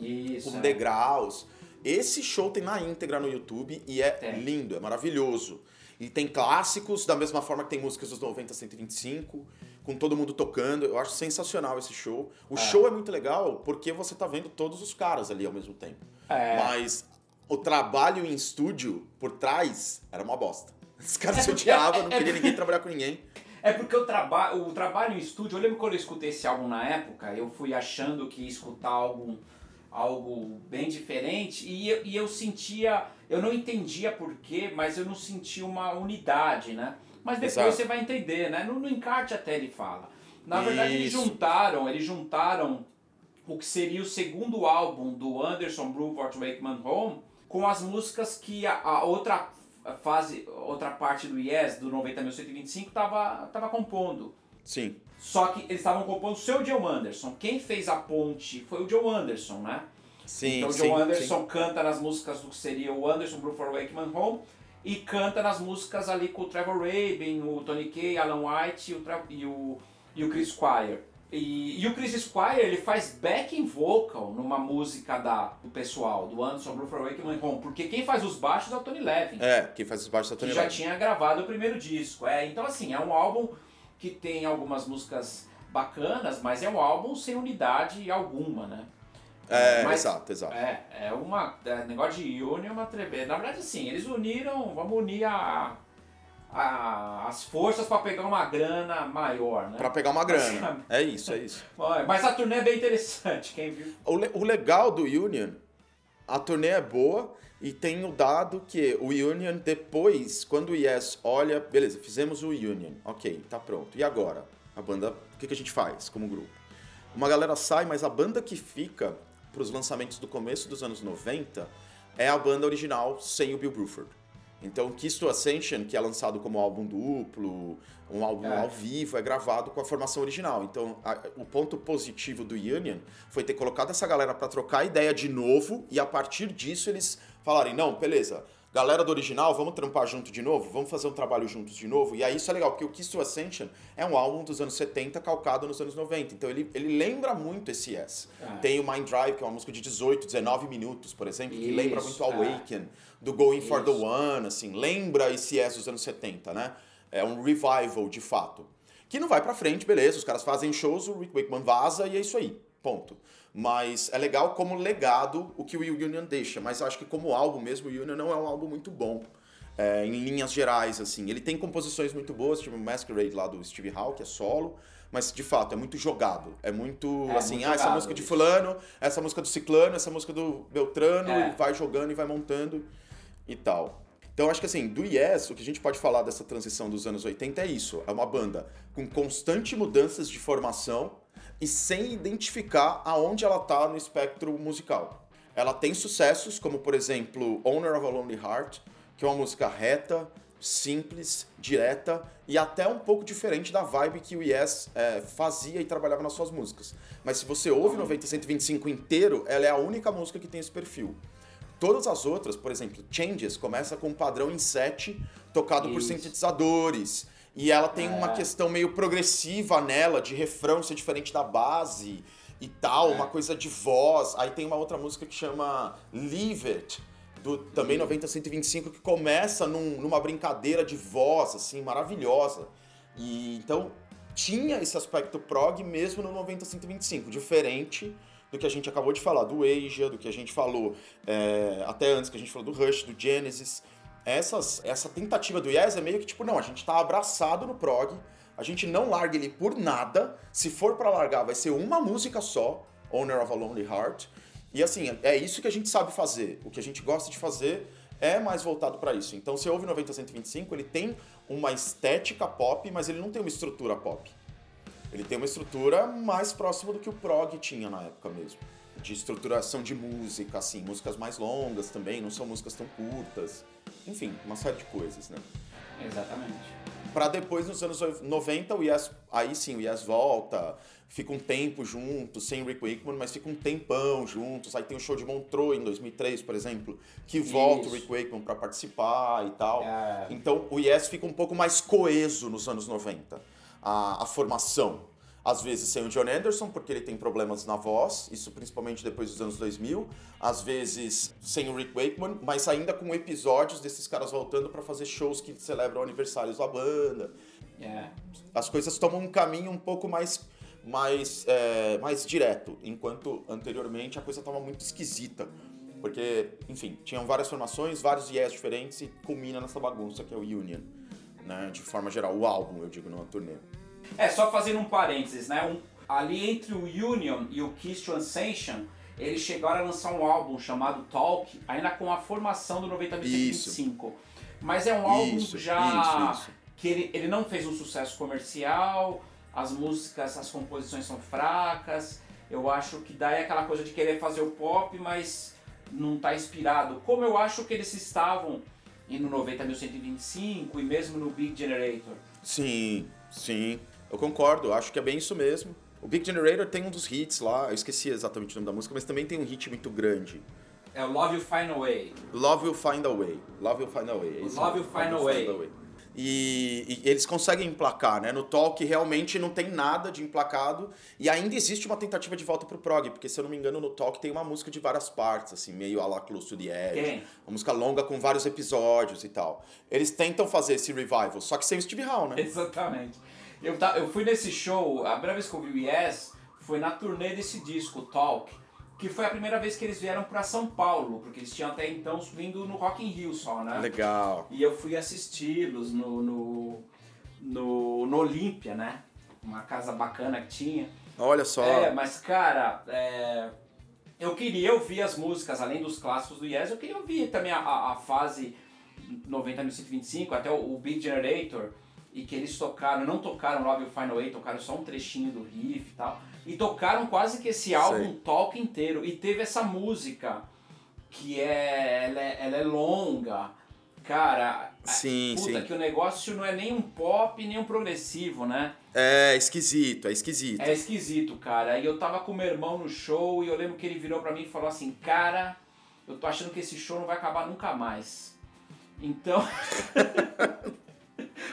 Isso. com é. degraus. Esse show tem na íntegra no YouTube e é Tem. lindo, é maravilhoso. E tem clássicos, da mesma forma que tem músicas dos 90 125, com todo mundo tocando. Eu acho sensacional esse show. O É. show é muito legal porque você tá vendo todos os caras ali ao mesmo tempo. É. Mas o trabalho em estúdio por trás era uma bosta. Os caras É se odiavam, é- não é- queria ninguém trabalhar com ninguém. É porque o, traba o trabalho em estúdio, eu lembro quando eu escutei esse álbum na época, eu fui achando que ia escutar algo, algo bem diferente e eu, e eu sentia, eu não entendia porquê, mas eu não sentia uma unidade, né? Mas depois Exato. você vai entender, né? No, no encarte até ele fala. Na verdade eles Isso. juntaram, eles juntaram o que seria o segundo álbum do Anderson Bruford Wakeman Home com as músicas que a, a outra fase, outra parte do Yes, do 90.125, tava, tava compondo. Sim. Só que eles estavam compondo o seu John Anderson. Quem fez a ponte foi o John Anderson, né? Sim, então o sim, John Anderson sim. canta nas músicas do que seria o Anderson Bruford Wakeman Home e canta nas músicas ali com o Trevor Rabin, o Tony Kaye, Alan White e o, e o, e o Chris Squire. E, e o Chris Squire ele faz backing vocal numa música da, do pessoal, do Anderson Wakeman Home, porque quem faz os baixos é o Tony Levin É, quem faz os baixos da que Tony já Levin. tinha gravado o primeiro disco. É, então assim, é um álbum que tem algumas músicas bacanas, mas é um álbum sem unidade alguma, né? É, Mas- exato, exato. É, é uma. É, negócio de união é uma tremenda. Na verdade, sim, eles uniram, vamos unir a, a- as forças para pegar uma grana maior, né? Pra pegar uma grana. É isso, é isso. Mas a turnê é bem interessante, quem viu. O, le- o legal do Union, a turnê é boa e tem o dado que o Union depois, quando o Yes olha, beleza, fizemos o Union, ok, tá pronto. E agora? A banda, o que, que a gente faz como grupo? Uma galera sai, mas a banda que fica pros lançamentos do começo dos anos 90 é a banda original sem o Bill Bruford. Então, Kiss to Ascension, que é lançado como álbum duplo, um álbum É. ao vivo, é gravado com a formação original. Então, a- o ponto positivo do Union foi ter colocado essa galera pra trocar ideia de novo e a partir disso eles falarem: não, beleza, galera do original, vamos trampar junto de novo, vamos fazer um trabalho juntos de novo. E aí isso é legal, porque o Kiss to Ascension é um álbum dos anos 70 calcado nos anos 90. Então, ele, ele lembra muito esse Yes. É. Tem o Mind Drive, que é uma música de 18, 19 minutos, por exemplo, que Isso, lembra muito é. é. do Going for the Isso. One, assim, lembra esse Yes dos anos 70, né? É um revival, de fato. Que não vai pra frente, beleza, os caras fazem shows, o Rick Wakeman vaza e é isso aí. Ponto. Mas é legal como legado o que o Union deixa, mas acho que como álbum mesmo, o Union não é um álbum muito bom. É, em linhas gerais, assim. Ele tem composições muito boas, tipo o Masquerade lá do Steve Howe, que é solo, mas de fato é muito jogado. É muito É, assim, muito ah, essa jogado, música de fulano, essa música do ciclano, essa música do Beltrano, É. e vai jogando e vai montando e tal. Então acho que assim, do Yes, o que a gente pode falar dessa transição dos anos 80 é isso. É uma banda com constante mudanças de formação e sem identificar aonde ela tá no espectro musical. Ela tem sucessos, como por exemplo Owner of a Lonely Heart, que é uma música reta, simples, direta e até um pouco diferente da vibe que o Yes é, fazia e trabalhava nas suas músicas. Mas se você ouve 90 125 inteiro, ela é a única música que tem esse perfil. Todas as outras, por exemplo, Changes, começa com um padrão em 7, tocado por Isso. sintetizadores. E ela tem uma É. questão meio progressiva nela, de refrão ser diferente da base e tal, É. uma coisa de voz. Aí tem uma outra música que chama Leave It, do também 90-125, que começa num- numa brincadeira de voz, assim, maravilhosa. E então tinha esse aspecto prog mesmo no 90-125, diferente do que a gente acabou de falar, do Asia, do que a gente falou é, até antes, que a gente falou do Rush, do Genesis. Essas, essa tentativa do Yes é meio que tipo, não, a gente tá abraçado no prog, a gente não larga ele por nada, se for pra largar vai ser uma música só, Owner of a Lonely Heart, e assim, é isso que a gente sabe fazer, o que a gente gosta de fazer é mais voltado pra isso. Então, você ouve 90-125, ele tem uma estética pop, mas ele não tem uma estrutura pop. Ele tem uma estrutura mais próxima do que o prog tinha na época mesmo. De estruturação de música, assim, músicas mais longas também, não são músicas tão curtas. Enfim, uma série de coisas, né? Exatamente. Pra depois, nos anos 90, o Yes, aí sim, o Yes volta, fica um tempo junto, sem Rick Wakeman, mas fica um tempão juntos. Aí tem o show de Montreux em 2003, por exemplo, que volta o Isso. Rick Wakeman pra participar e tal. É. Então o Yes fica um pouco mais coeso nos anos 90, a, a formação. Às vezes sem o John Anderson, porque ele tem problemas na voz, isso principalmente depois dos anos 2000. Às vezes sem o Rick Wakeman, mas ainda com episódios desses caras voltando pra fazer shows que celebram aniversários da banda. É. As coisas tomam um caminho um pouco mais, mais, é, mais direto, enquanto anteriormente a coisa estava muito esquisita. Porque, enfim, tinham várias formações, vários yes diferentes e culmina nessa bagunça que é o Union, né? De forma geral, o álbum, eu digo, não a turnê. É, só fazendo um parênteses, né? Um- ali entre o Union e o Kiss Translation, eles chegaram a lançar um álbum chamado Talk, ainda com a formação do 90-125. Mas é um álbum Isso, já isso, isso. que ele, ele não fez um sucesso comercial, as músicas, as composições são fracas. Eu acho que daí é aquela coisa de querer fazer o pop, mas não tá inspirado. Como eu acho que eles estavam no 90.125 e mesmo no Big Generator. Sim, sim. Eu concordo, acho que é bem isso mesmo. O Big Generator tem um dos hits lá, eu esqueci exatamente o nome da música, mas também tem um hit muito grande. É o Love You Find a Way. Love Will Find a Way. Love Will Find a Way. é isso Love mesmo, Will Find a Way. E, e eles conseguem emplacar, né? No Talk realmente não tem nada de emplacado e ainda existe uma tentativa de volta pro prog, porque se eu não me engano no Talk tem uma música de várias partes, assim, meio a la Close to the Edge. Tem. Uma música longa com vários episódios e tal. Eles tentam fazer esse revival, só que sem o Steve Howe, né? Exatamente. Eu, ta- eu fui nesse show, a primeira vez que eu vi o Yes foi na turnê desse disco, Talk, que foi a primeira vez que eles vieram pra São Paulo, porque eles tinham até então vindo no Rock in Rio só, né? Legal. E eu fui assisti-los no, no, no, no Olímpia, né? Uma casa bacana que tinha. Olha só. É, mas cara, é, eu queria ouvir as músicas, além dos clássicos do Yes, eu queria ouvir também a, a, a fase 90.125, até o, o Big Generator, e que eles tocaram, não tocaram Love You Final Way, tocaram só um trechinho do riff e tal, e tocaram quase que esse álbum Sei. talk inteiro, e teve essa música, que é, ela é, ela é longa, cara, Sim, puta, sim. que o negócio não é nem um pop, nem um progressivo, né? É esquisito, é esquisito. É esquisito, cara. E eu tava com meu irmão no show e eu lembro que ele virou pra mim e falou assim: Cara, eu tô achando que esse show não vai acabar nunca mais. Então.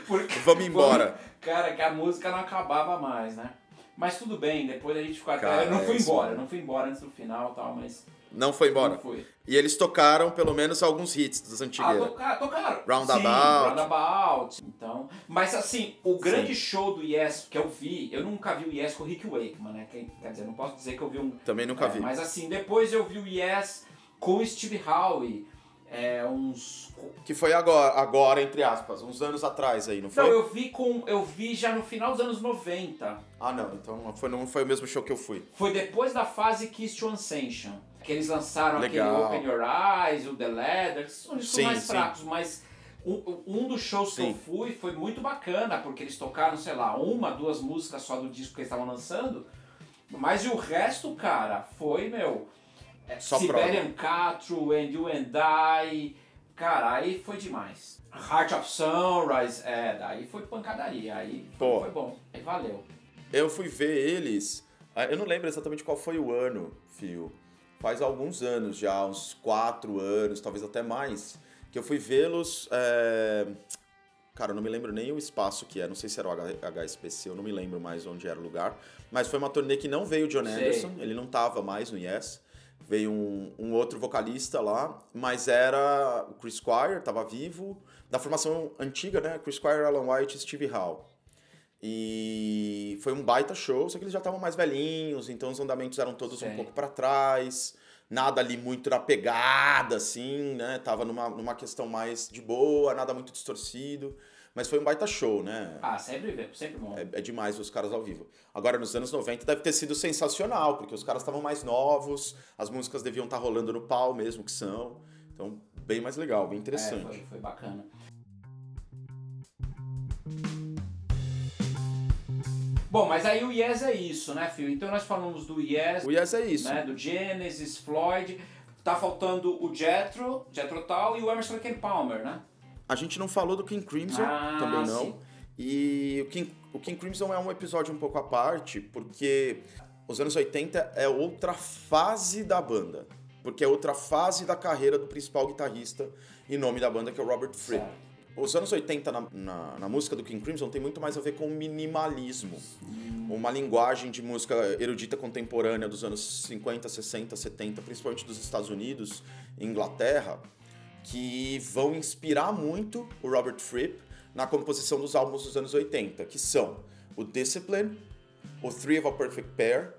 Porque, Vamos embora. Cara, que a música não acabava mais, né? Mas tudo bem, depois a gente ficou até. Cara, eu não fui é isso embora, não fui embora antes do final e tal, mas. Não foi embora. Não foi. E eles tocaram pelo menos alguns hits das Ah, antigas. tocaram, tocaram. Roundabout. Sim, Roundabout. Então, mas assim, o grande show do Yes que eu vi, eu nunca vi o Yes com o Rick Wakeman, né? Quer dizer, não posso dizer que eu vi um... Também nunca É, vi. Mas assim, depois eu vi o Yes com o Steve Howe, é, uns... Que foi agora, agora, entre aspas, uns anos atrás aí, não foi? Não, eu vi com... Eu vi já no final dos anos 90. Ah, não, então não foi, não foi o mesmo show que eu fui. Foi depois da fase Kiss to Ascension. Que eles lançaram Legal. aquele Open Your Eyes, o The Leather, são discos Sim, mais sim. fracos, mas um, um dos shows que eu Sim. fui foi muito bacana, porque eles tocaram, sei lá, uma, duas músicas só do disco que eles estavam lançando, mas o resto, cara, foi, meu, é, Só Siberian Catru, And You and I, cara, aí foi demais. Heart of Sunrise, é, daí foi pancadaria, aí foi, Pô. foi bom, aí valeu. Eu fui ver eles. ah, Eu não lembro exatamente qual foi o ano, Fio. Faz alguns anos já, uns quatro anos, talvez até mais, que eu fui vê-los. é, Cara, eu não me lembro nem o espaço que é, não sei se era o HSPC, eu não me lembro mais onde era o lugar. Mas foi uma turnê que não veio o John Sei. Anderson, ele não tava mais no Yes. Veio um, um outro vocalista lá, mas era o Chris Squire, tava vivo, da formação antiga, né? Chris Squire, Alan White e Steve Howe. E foi um baita show, só que eles já estavam mais velhinhos, então os andamentos eram todos Sei. um pouco para trás, nada ali muito na pegada, assim, né? Tava numa, numa questão mais de boa, nada muito distorcido, mas foi um baita show, né? Ah, sempre, sempre bom. É, é demais ver os caras ao vivo. Agora, nos anos 90 deve ter sido sensacional, porque os caras estavam mais novos, as músicas deviam estar rolando no pau mesmo, que são. Então, bem mais legal, bem É, interessante. foi, foi bacana. Bom, mas aí o Yes é isso, né, Phil? Então nós falamos do Yes, O Yes é isso. né, do Genesis, Floyd. Tá faltando o Jethro, Jethro Tull e o Emerson Lake and Palmer, né? A gente não falou do King Crimson, Ah, também não. sim. E o King, o King Crimson é um episódio um pouco à parte, porque os anos 80 é outra fase da banda. Porque é outra fase da carreira do principal guitarrista e nome da banda, que é o Robert Fripp. Os anos 80 na, na, na música do King Crimson tem muito mais a ver com o minimalismo. Uma linguagem de música erudita contemporânea dos anos 50, 60, 70, principalmente dos Estados Unidos e Inglaterra, que vão inspirar muito o Robert Fripp na composição dos álbuns dos anos 80, que são o Discipline, o Three of a Perfect Pair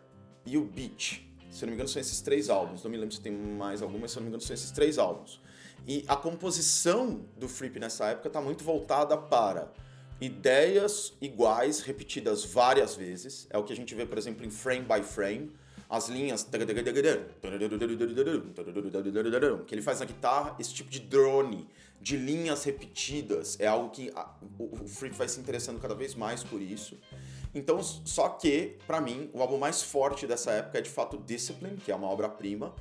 e o Beach. Se eu não me engano, são esses três álbuns. Não me lembro se tem mais algum, mas se eu não me engano, são esses três álbuns. E a composição do Fripp nessa época está muito voltada para ideias iguais, repetidas várias vezes. É o que a gente vê, por exemplo, em Frame by Frame. As linhas que ele faz na guitarra, esse tipo de drone, de linhas repetidas, é algo que a- o, o vai se interessando cada vez mais por isso. Então, só que, pra mim, o álbum mais forte dessa época é de fato Discipline, que é uma obra-prima.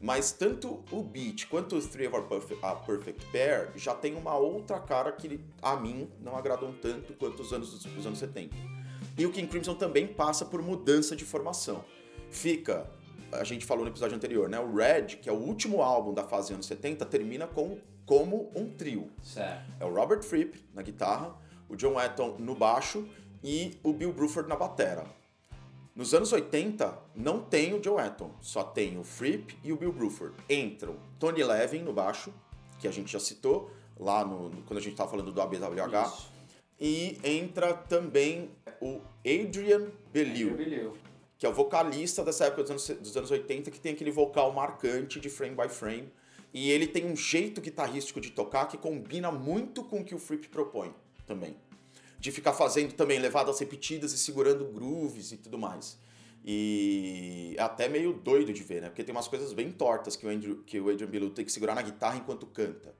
Mas tanto o Beat quanto o Three of a Perfect Pair já tem uma outra cara que a mim não agradam tanto quanto os anos, os anos 70. E o King Crimson também passa por mudança de formação. Fica, a gente falou no episódio anterior, né? O Red, que é o último álbum da fase anos 70, termina com, como um trio. Certo. É o Robert Fripp na guitarra, o John Wetton no baixo e o Bill Bruford na batera. Nos anos 80, não tem o Joe Wetton, só tem o Fripp e o Bill Bruford. Entram Tony Levin no baixo, que a gente já citou lá no, quando a gente estava falando do ABWH, Isso. e entra também o Adrian Belew, Jubileu. Que é o vocalista dessa época dos anos, dos anos 80, que tem aquele vocal marcante de frame by frame. E ele tem um jeito guitarrístico de tocar que combina muito com o que o Fripp propõe também. De ficar fazendo também levadas repetidas e segurando grooves e tudo mais. E é até meio doido de ver, né? Porque tem umas coisas bem tortas que o, Andrew, que o Adrian Belew tem que segurar na guitarra enquanto canta.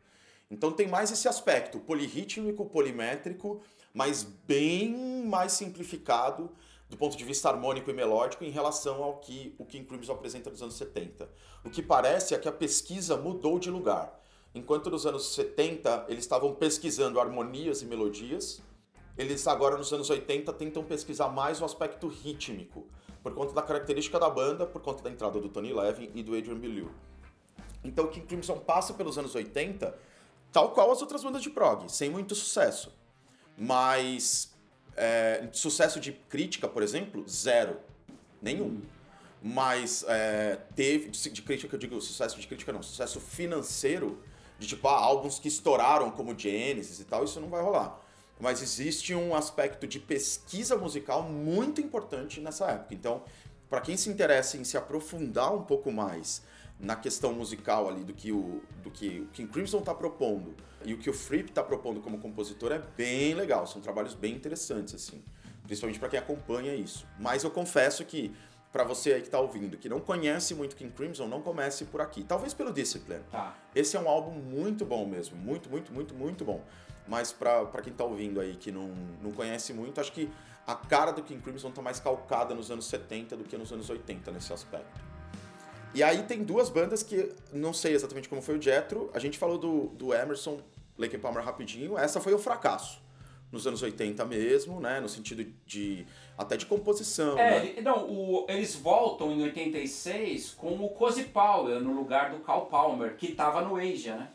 Então tem mais esse aspecto polirrítmico, polimétrico, mas bem mais simplificado do ponto de vista harmônico e melódico em relação ao que o King Crimson apresenta nos anos 70. O que parece é que a pesquisa mudou de lugar. Enquanto nos anos 70 eles estavam pesquisando harmonias e melodias, eles agora nos anos 80 tentam pesquisar mais o aspecto rítmico, por conta da característica da banda, por conta da entrada do Tony Levin e do Adrian Belew. Então o King Crimson passa pelos anos 80, tal qual as outras bandas de prog, sem muito sucesso. Mas é, sucesso de crítica, por exemplo, zero. Nenhum. mas é, teve, de, crítica, eu digo sucesso de crítica não, sucesso financeiro, de tipo, ah, álbuns que estouraram como Genesis e tal, isso não vai rolar. Mas existe um aspecto de pesquisa musical muito importante nessa época. Então, para quem se interessa em se aprofundar um pouco mais na questão musical ali do que o, do que o King Crimson está propondo e o que o Fripp está propondo como compositor é bem legal, são trabalhos bem interessantes assim, principalmente para quem acompanha isso. Mas eu confesso que para você aí que está ouvindo, que não conhece muito King Crimson, não comece por aqui. Talvez pelo Discipline. Tá. Esse é um álbum muito bom mesmo, muito, muito, muito, muito bom. Mas para quem está ouvindo aí que não, não conhece muito, acho que a cara do King Crimson está mais calcada nos anos 70 do que nos anos 80 nesse aspecto. E aí tem duas bandas que não sei exatamente como foi o Jetro. A gente falou do, do Emerson, Lake Palmer rapidinho. Essa foi o fracasso. Nos anos 80 mesmo, né? No sentido de. até de composição. É, né? não, o, eles voltam em 86 com o Cozy Powell no lugar do Cal Palmer, que tava no Asia, né?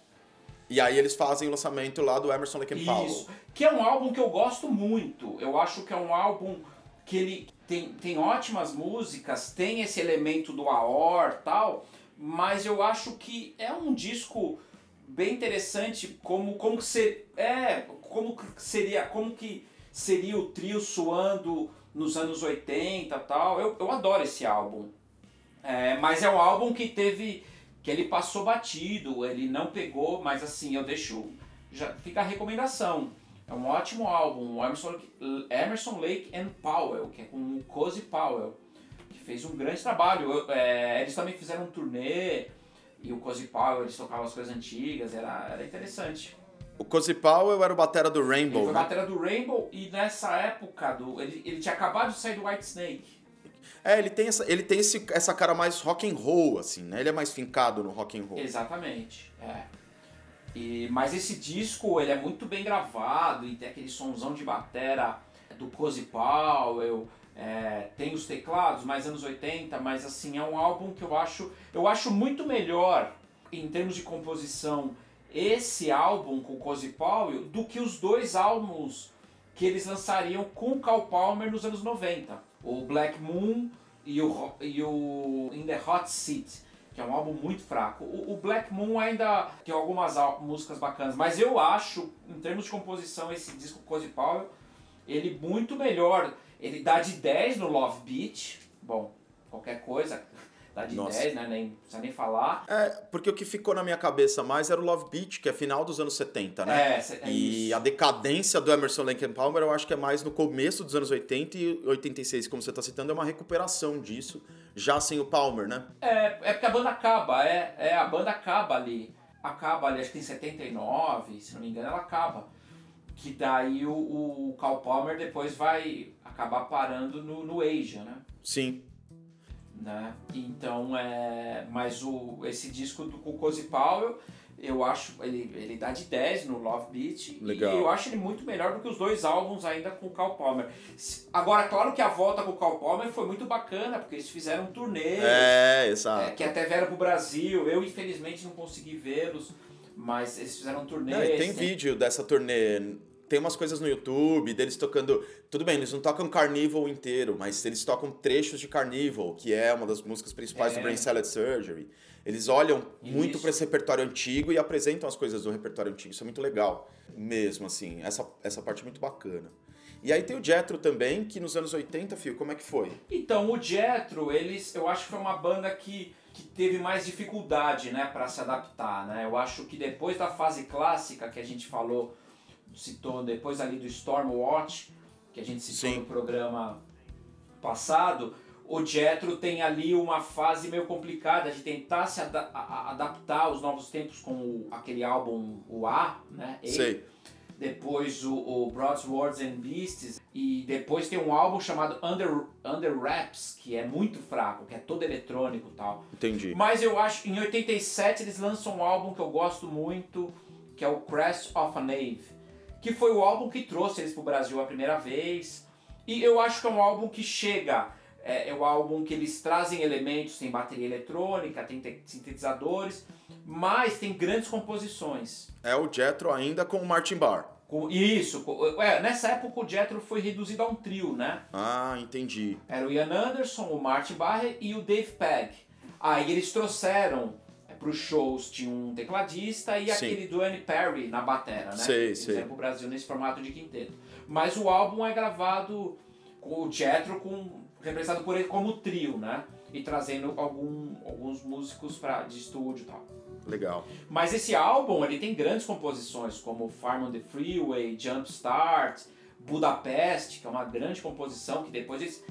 E aí eles fazem o lançamento lá do Emerson Lake Palmer. Isso. Que é um álbum que eu gosto muito. Eu acho que é um álbum que ele tem, tem ótimas músicas, tem esse elemento do Aor tal, mas eu acho que é um disco bem interessante como como que ser, é como que seria como que seria o trio suando nos anos 80 tal. Eu, eu adoro esse álbum. É, mas é um álbum que teve que ele passou batido ele não pegou mas assim eu deixo já fica a recomendação é um ótimo álbum, o Emerson, Emerson Lake and Powell, que é com o Cozy Powell, que fez um grande trabalho. Eu, é, eles também fizeram um turnê e o Cozy Powell, eles tocavam as coisas antigas, era, era interessante. O Cozy Powell era o batera do Rainbow, Ele foi né? batera do Rainbow e nessa época, do, ele, ele tinha acabado de sair do White Snake. É, ele tem, essa, ele tem esse, essa cara mais rock and roll, assim, né? Ele é mais fincado no rock and roll. Exatamente, é. E, mas esse disco ele é muito bem gravado e tem aquele somzão de batera do Cozy Powell, é, tem os teclados mais anos 80, mas assim é um álbum que eu acho eu acho muito melhor em termos de composição esse álbum com Cozy Powell do que os dois álbuns que eles lançariam com Cal Palmer nos anos 90, o Black Moon e o, e o In the Hot Seat que é um álbum muito fraco. O, o Black Moon ainda tem algumas músicas bacanas, mas eu acho, em termos de composição, esse disco Cozy Powell, ele muito melhor. Ele dá de 10 no Love Beat. Bom, qualquer coisa, Tá de Nossa. 10, né? Nem precisa nem falar. É, porque o que ficou na minha cabeça mais era o Love Beat, que é final dos anos 70, né? É, é E isso. a decadência do Emerson Lake Palmer eu acho que é mais no começo dos anos 80 e 86, como você está citando, é uma recuperação disso, já sem o Palmer, né? É, é porque a banda acaba, é, é, a banda acaba ali. Acaba ali, acho que em 79, se não me engano, ela acaba. Que daí o, o Cal Palmer depois vai acabar parando no, no Asia, né? Sim né? Então é, mas o esse disco do Cozy Powell, eu acho ele ele dá de 10 no Love Beat Legal. e eu acho ele muito melhor do que os dois álbuns ainda com o Cal Palmer. Agora, claro que a volta com o Cal Palmer foi muito bacana, porque eles fizeram um turnê. É, exato. É, que até vieram pro Brasil. Eu infelizmente não consegui vê-los, mas eles fizeram um turnê. Não, tem vídeo dessa turnê tem umas coisas no YouTube deles tocando. Tudo bem, eles não tocam Carnival inteiro, mas eles tocam trechos de Carnival, que é uma das músicas principais é. do Brain Salad Surgery. Eles olham Isso. muito para esse repertório antigo e apresentam as coisas do repertório antigo. Isso é muito legal, mesmo assim. Essa, essa parte é muito bacana. E aí tem o Jetro também, que nos anos 80, Fio, como é que foi? Então, o Jetro, eles, eu acho que foi uma banda que, que teve mais dificuldade, né, para se adaptar, né? Eu acho que depois da fase clássica que a gente falou citou depois ali do Stormwatch, que a gente citou Sim. no programa passado, o Jetro tem ali uma fase meio complicada de tentar se ad adaptar aos novos tempos com o, aquele álbum o A, né? Sei. Depois o, o Broadswords and Beasts e depois tem um álbum chamado Under, Under Wraps, que é muito fraco, que é todo eletrônico e tal. Entendi. Mas eu acho em 87 eles lançam um álbum que eu gosto muito, que é o Crest of a Nave que foi o álbum que trouxe eles pro Brasil a primeira vez. E eu acho que é um álbum que chega, é, é o álbum que eles trazem elementos, tem bateria eletrônica, tem sintetizadores, mas tem grandes composições. É o Jetro ainda com o Martin Barr. Com, isso, com, é, nessa época o Jethro foi reduzido a um trio, né? Ah, entendi. Era o Ian Anderson, o Martin Barre e o Dave Pegg. Aí eles trouxeram para os shows, tinha um tecladista e Sim. aquele Duane Perry na batera, né? Sei, eles sei. pro Brasil nesse formato de quinteto. Mas o álbum é gravado com o Jethro com, representado por ele como trio, né? E trazendo algum, alguns músicos pra, de estúdio e tal. Legal. Mas esse álbum, ele tem grandes composições, como Farm on the Freeway, Jump Start, Budapeste, que é uma grande composição, que depois eles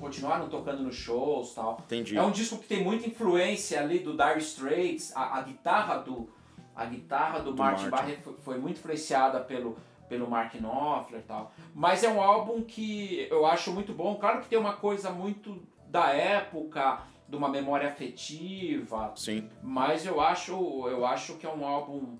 continuaram tocando nos shows e tal. Entendi. É um disco que tem muita influência ali do Dire Straits, a, a guitarra do a guitarra do, Do Martin, Martin. Barre foi, foi muito influenciada pelo pelo Mark Knopfler e tal. Mas é um álbum que eu acho muito bom. Claro que tem uma coisa muito da época, de uma memória afetiva, Sim. mas eu acho, eu acho que é um álbum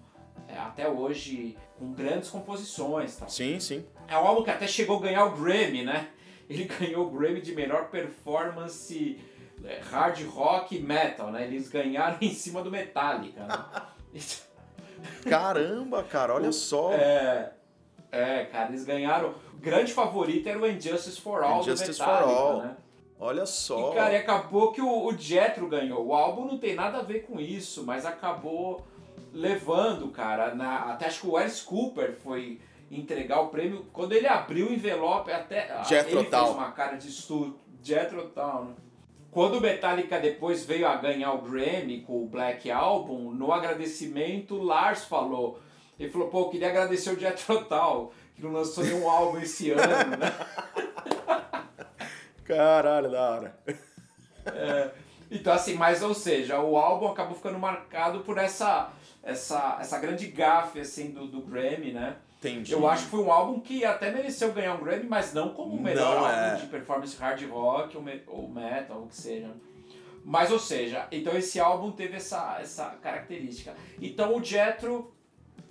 é, até hoje com grandes composições. Tal. Sim, sim. É um álbum que até chegou a ganhar o Grammy, né? Ele ganhou o Grammy de melhor performance é, hard rock e metal, né? Eles ganharam em cima do Metallica. Né? Caramba, cara, olha só. é, é, cara, eles ganharam. O grande favorito era o Injustice for All Injustice do for Metallica, All. né? Olha só. E, cara, e acabou que o, o Jethro ganhou. O álbum não tem nada a ver com isso, mas acabou levando, cara. Na, até acho que o Alice Cooper foi entregar o prêmio. Quando ele abriu o envelope, até ah, Jethro ele fez uma cara de estudo. Jethro Tull, né? Quando o Metallica depois veio a ganhar o Grammy com o Black Album, no agradecimento, Lars falou. Ele falou, pô, eu queria agradecer o Jethro Tull, que não lançou nenhum álbum esse ano, né? Caralho, da hora. Então, assim, mas ou seja, o álbum acabou ficando marcado por essa, essa, essa grande gafe, assim, do, do Grammy, né? Entendi. Eu acho que foi um álbum que até mereceu ganhar um Grammy, mas não como o melhor Não, álbum é. de performance hard rock ou, me- ou metal, ou o que seja. Mas, ou seja, então esse álbum teve essa, essa característica. Então o Jethro,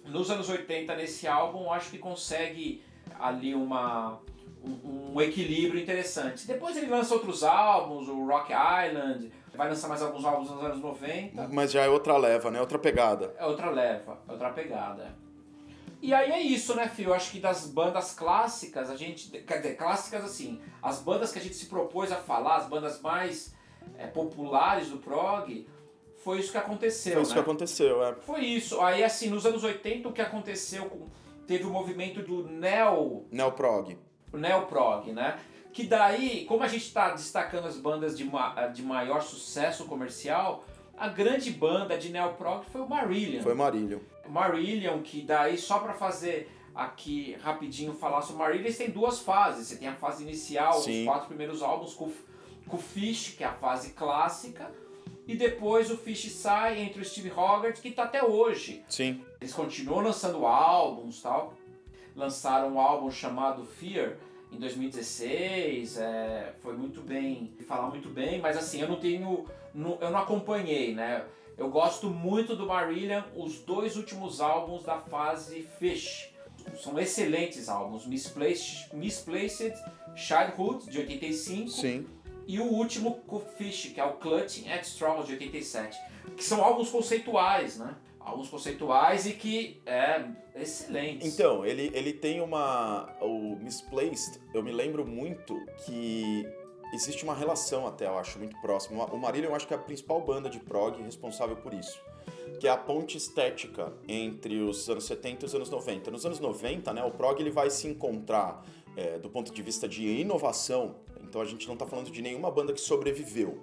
nos anos 80, nesse álbum, acho que consegue ali uma, um, um equilíbrio interessante. Depois ele lança outros álbuns, o Rock Island, vai lançar mais alguns álbuns nos anos 90. Mas já é outra leva, né? Outra pegada. É outra leva, é outra pegada. E aí é isso, né, Fio? Eu acho que das bandas clássicas, a gente. Quer dizer, clássicas assim, as bandas que a gente se propôs a falar, as bandas mais é, populares do prog, foi isso que aconteceu. Foi isso né? que aconteceu, é. Foi isso. Aí, assim, nos anos 80, o que aconteceu com. Teve o movimento do neo Neoprog. o neoprog, né? Que daí, como a gente está destacando as bandas de, ma de maior sucesso comercial, a grande banda de neoprog foi o Marillion. Foi Marílio. Marillion, que daí só para fazer aqui rapidinho falar sobre Marillion, eles têm duas fases. Você tem a fase inicial, Sim. os quatro primeiros álbuns com, com o Fish, que é a fase clássica, e depois o Fish sai entre o Steve Hogarth, que tá até hoje. Sim. Eles continuam lançando álbuns tal. Lançaram um álbum chamado Fear em 2016. é, foi muito bem, falar muito bem, mas assim, eu não tenho. não- eu não acompanhei, né? Eu gosto muito do Marillion, os dois últimos álbuns da fase Fish. São excelentes álbuns. Misplaced, Misplaced Childhood, de 85, Sim. e o último com Fish, que é o Clutching at Straws, de 87. Que são álbuns conceituais, né? Álbuns conceituais e que é excelentes. Então, ele, ele tem uma. O Misplaced, eu me lembro muito que existe uma relação até, eu acho, muito próxima. O Marília, eu acho que é a principal banda de prog responsável por isso. Que é a ponte estética entre os anos 70 e os anos 90. Nos anos 90, né, o prog ele vai se encontrar é, do ponto de vista de inovação. Então a gente não tá falando de nenhuma banda que sobreviveu.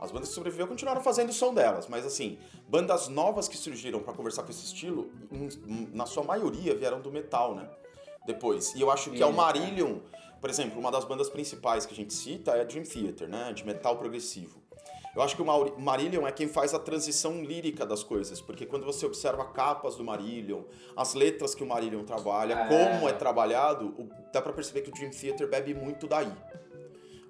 As bandas que sobreviveram continuaram fazendo o som delas, mas assim, bandas novas que surgiram pra conversar com esse estilo, na sua maioria vieram do metal, né? Depois. E eu acho que é o Isso, Marillion, por exemplo, uma das bandas principais que a gente cita é a Dream Theater, né? De metal progressivo. Eu acho que o Marillion é quem faz a transição lírica das coisas, porque quando você observa capas do Marillion, as letras que o Marillion trabalha, É. como é trabalhado, dá pra perceber que o Dream Theater bebe muito daí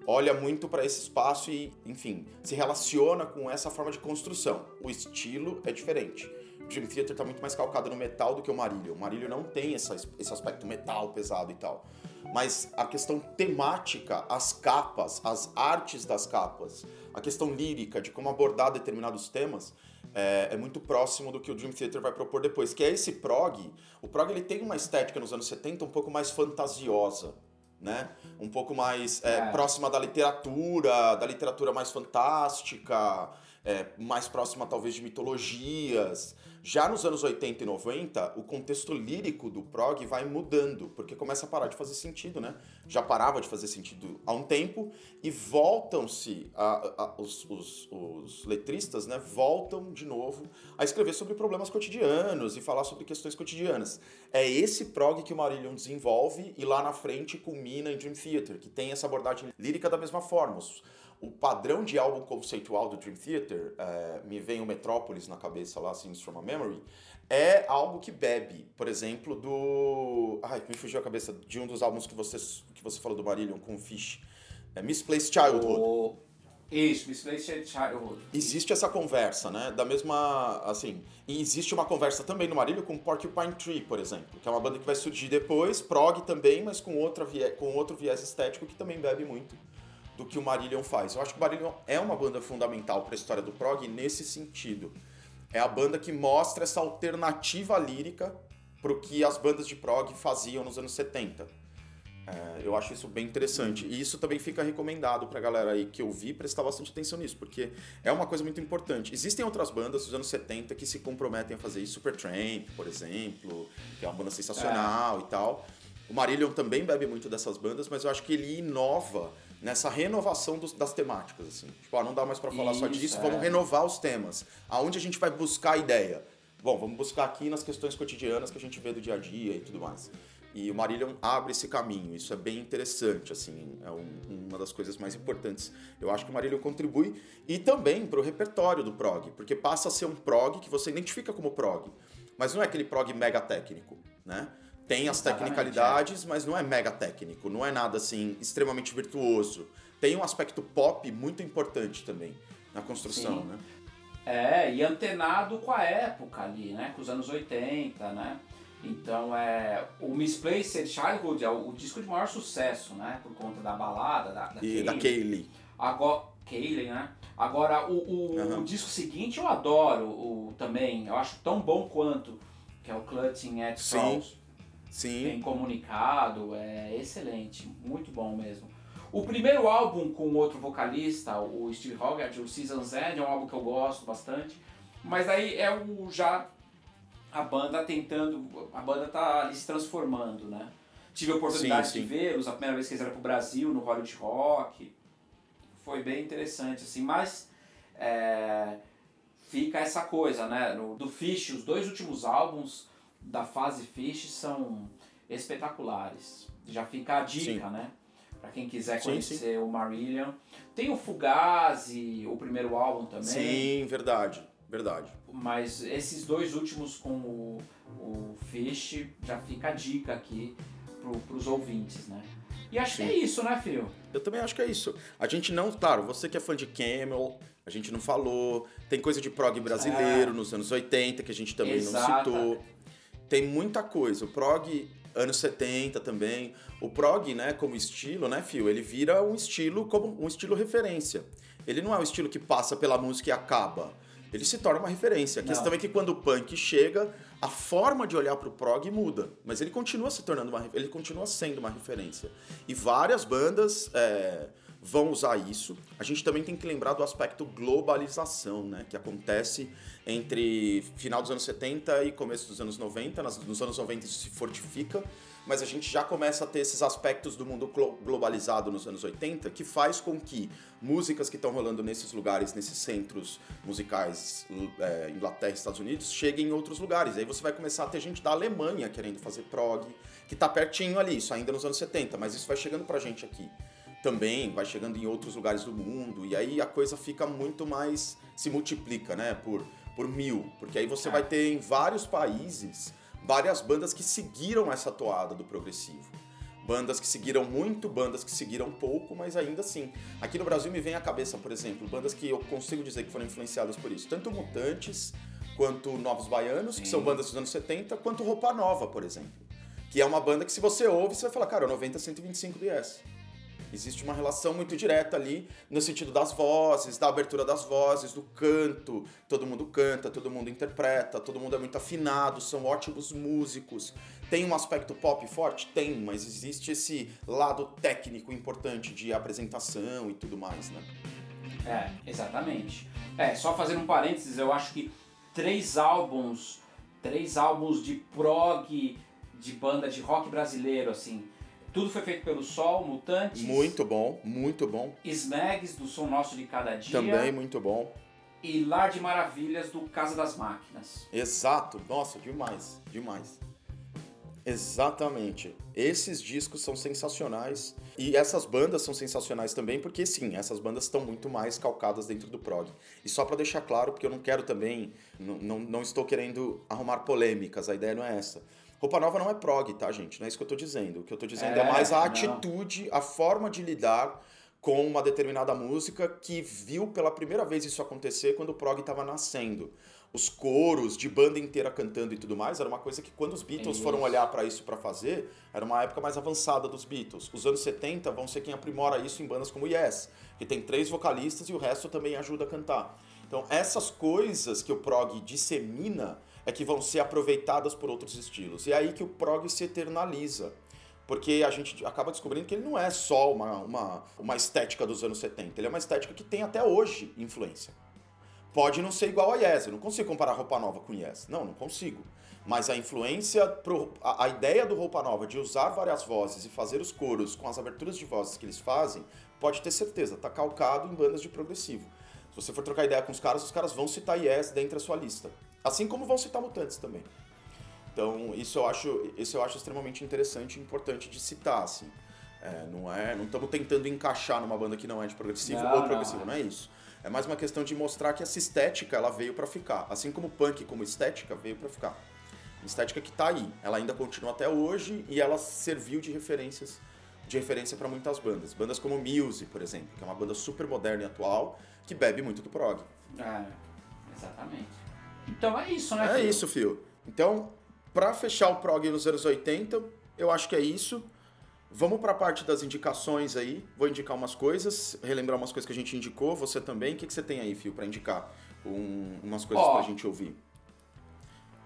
olha muito para esse espaço e, enfim, se relaciona com essa forma de construção. O estilo é diferente. O Dream Theater tá muito mais calcado no metal do que o Marillion. O Marillion não tem essa, esse aspecto metal pesado e tal. Mas a questão temática, as capas, as artes das capas, a questão lírica de como abordar determinados temas, é, é, muito próximo do que o Dream Theater vai propor depois, que é esse prog. O prog ele tem uma estética nos anos 70 um pouco mais fantasiosa, né? Um pouco mais é, é. próxima da literatura, da literatura mais fantástica, é, mais próxima talvez de mitologias. Já nos anos 80 e 90, o contexto lírico do prog vai mudando, porque começa a parar de fazer sentido, né? Já parava de fazer sentido há um tempo e voltam-se, os, os, os, letristas, né? Voltam de novo a escrever sobre problemas cotidianos e falar sobre questões cotidianas. É esse prog que o Marillion desenvolve e lá na frente culmina em Dream Theater, que tem essa abordagem lírica da mesma forma. O padrão de álbum conceitual do Dream Theater, é, me vem o Metrópolis na cabeça lá, Scenes from a Memory, é algo que bebe, por exemplo, do... Ai, me fugiu a cabeça de um dos álbuns que você, que você falou do Marillion com o Fish. É Misplaced Childhood. Isso, Misplaced Childhood. Existe essa conversa, né? Da mesma, assim... E existe uma conversa também no Marillion com Porcupine Tree, por exemplo, que é uma banda que vai surgir depois, prog também, mas com, outra com outro viés estético que também bebe muito do que o Marillion faz. Eu acho que o Marillion é uma banda fundamental para a história do prog nesse sentido. É a banda que mostra essa alternativa lírica para o que as bandas de prog faziam nos anos 70. É, eu acho isso bem interessante. E isso também fica recomendado para a galera aí que ouvir prestar bastante atenção nisso, porque é uma coisa muito importante. Existem outras bandas dos anos 70 que se comprometem a fazer isso, Supertramp, por exemplo, que é uma banda sensacional é. e tal. O Marillion também bebe muito dessas bandas, mas eu acho que ele inova nessa renovação dos, das temáticas, assim. Tipo, ah, não dá mais para falar Isso, só disso, é. vamos renovar os temas. Aonde a gente vai buscar a ideia? Bom, vamos buscar aqui nas questões cotidianas que a gente vê do dia a dia e tudo mais. E o Marillion abre esse caminho, isso é bem interessante, assim, é um, uma das coisas mais importantes. Eu acho que o Marillion contribui e também para o repertório do prog, porque passa a ser um prog que você identifica como prog, mas não é aquele prog mega técnico, né? Tem as tecnicalidades, é. mas não é mega técnico, não é nada assim extremamente virtuoso. Tem um aspecto pop muito importante também na construção, Sim. né? É, e antenado com a época ali, né? Com os anos 80, né? Então, é, o Misplaced Childhood é o, o, disco de maior sucesso, né? Por conta da balada, da, da E Kaylee. da Kaylee. Agora, Kaylee, né? Agora, o, o, uhum. o, disco seguinte eu adoro o, também, eu acho tão bom quanto, que é o Clutching at Straws. Sim. bem comunicado, é excelente, muito bom mesmo. O primeiro álbum com outro vocalista, o Steve Hogarth, o Season's End, é um álbum que eu gosto bastante, mas aí é o já a banda tentando, a banda tá ali se transformando, né? Tive a oportunidade sim, sim. de vê-los, a primeira vez que eles vieram pro Brasil, no Hollywood Rock, foi bem interessante, assim, mas é, fica essa coisa, né? No, do Fish, os dois últimos álbuns da fase Fish são espetaculares. Já fica a dica, sim. né? Para quem quiser conhecer sim, sim. o Marillion. Tem o Fugazi, o primeiro álbum também. Sim, verdade, verdade. Mas esses dois últimos com o, o Fish, já fica a dica aqui para os ouvintes, né? E acho que é isso, né, Fio? Eu também acho que é isso. A gente não, claro, você que é fã de Camel, a gente não falou. Tem coisa de prog brasileiro é. nos anos 80 que a gente também Exata. não citou tem muita coisa. O prog anos 70 também. O prog, né, como estilo, né, Fio, ele vira um estilo como um estilo referência. Ele não é um estilo que passa pela música e acaba. Ele se torna uma referência. A questão é que quando o punk chega, a forma de olhar para o prog muda, mas ele continua se tornando uma, ele continua sendo uma referência. E várias bandas é, vão usar isso. A gente também tem que lembrar do aspecto globalização, né, que acontece entre final dos anos 70 e começo dos anos 90. Nos anos 90 isso se fortifica, mas a gente já começa a ter esses aspectos do mundo globalizado nos anos 80 que faz com que músicas que estão rolando nesses lugares, nesses centros musicais, é, Inglaterra e Estados Unidos, cheguem em outros lugares. Aí você vai começar a ter gente da Alemanha querendo fazer prog, que está pertinho ali, isso ainda nos anos 70, mas isso vai chegando pra gente aqui também vai chegando em outros lugares do mundo e aí a coisa fica muito mais se multiplica, né, por por mil, porque aí você é. vai ter em vários países várias bandas que seguiram essa toada do progressivo. Bandas que seguiram muito, bandas que seguiram pouco, mas ainda assim. Aqui no Brasil me vem à cabeça, por exemplo, bandas que eu consigo dizer que foram influenciadas por isso. Tanto Mutantes, quanto Novos Baianos, Sim. que são bandas dos anos 70, quanto Roupa Nova, por exemplo Que é uma banda que se você ouve, você vai falar, cara, 90 125 do Yes. Existe uma relação muito direta ali no sentido das vozes, da abertura das vozes, do canto. Todo mundo canta, todo mundo interpreta, todo mundo é muito afinado, são ótimos músicos. Tem um aspecto pop forte? Tem, mas existe esse lado técnico importante de apresentação e tudo mais, né? É, exatamente. É, só fazendo um parênteses, eu acho que três álbuns, três álbuns de prog de banda de rock brasileiro, assim, tudo foi feito pelo Sol, Mutantes. Muito bom, muito bom. Snags, do Som Nosso de Cada Dia. Também muito bom. E Lar de Maravilhas, do Casa das Máquinas. Exato. Nossa, demais, demais. Exatamente. Esses discos são sensacionais. E essas bandas são sensacionais também, porque sim, essas bandas estão muito mais calcadas dentro do prog. E só para deixar claro, porque eu não quero também, não, não, não estou querendo arrumar polêmicas, a ideia não é essa. Roupa nova não é prog, tá, gente? Não é isso que eu tô dizendo. O que eu tô dizendo é, é mais a não. atitude, a forma de lidar com uma determinada música que viu pela primeira vez isso acontecer quando o prog estava nascendo. Os coros de banda inteira cantando e tudo mais era uma coisa que quando os Beatles foram olhar para isso para fazer, era uma época mais avançada dos Beatles. Os anos 70 vão ser quem aprimora isso em bandas como Yes, que tem três vocalistas e o resto também ajuda a cantar. Então, essas coisas que o prog dissemina é que vão ser aproveitadas por outros estilos. E é aí que o prog se eternaliza. Porque a gente acaba descobrindo que ele não é só uma, uma, uma estética dos anos 70, ele é uma estética que tem até hoje influência. Pode não ser igual a Yes, eu não consigo comparar Roupa Nova com Yes. Não, não consigo. Mas a influência, pro, a, a ideia do Roupa Nova de usar várias vozes e fazer os coros com as aberturas de vozes que eles fazem, pode ter certeza, tá calcado em bandas de progressivo. Se você for trocar ideia com os caras, os caras vão citar Yes dentro da sua lista. Assim como vão citar mutantes também. Então, isso eu acho, isso eu acho extremamente interessante e importante de citar, assim. É, não é, não estamos tentando encaixar numa banda que não é de progressivo não, ou progressivo, não. não é isso. É mais uma questão de mostrar que essa estética ela veio para ficar, assim como o punk como estética veio para ficar. Uma estética que está aí, ela ainda continua até hoje e ela serviu de referências de referência para muitas bandas. Bandas como Muse, por exemplo, que é uma banda super moderna e atual que bebe muito do prog. É, exatamente. Então é isso, né? É filho? isso, Fio. Então, para fechar o prog nos anos 80, eu acho que é isso. Vamos para a parte das indicações aí. Vou indicar umas coisas, relembrar umas coisas que a gente indicou, você também. O que, que você tem aí, Fio, para indicar um, umas coisas para a gente ouvir?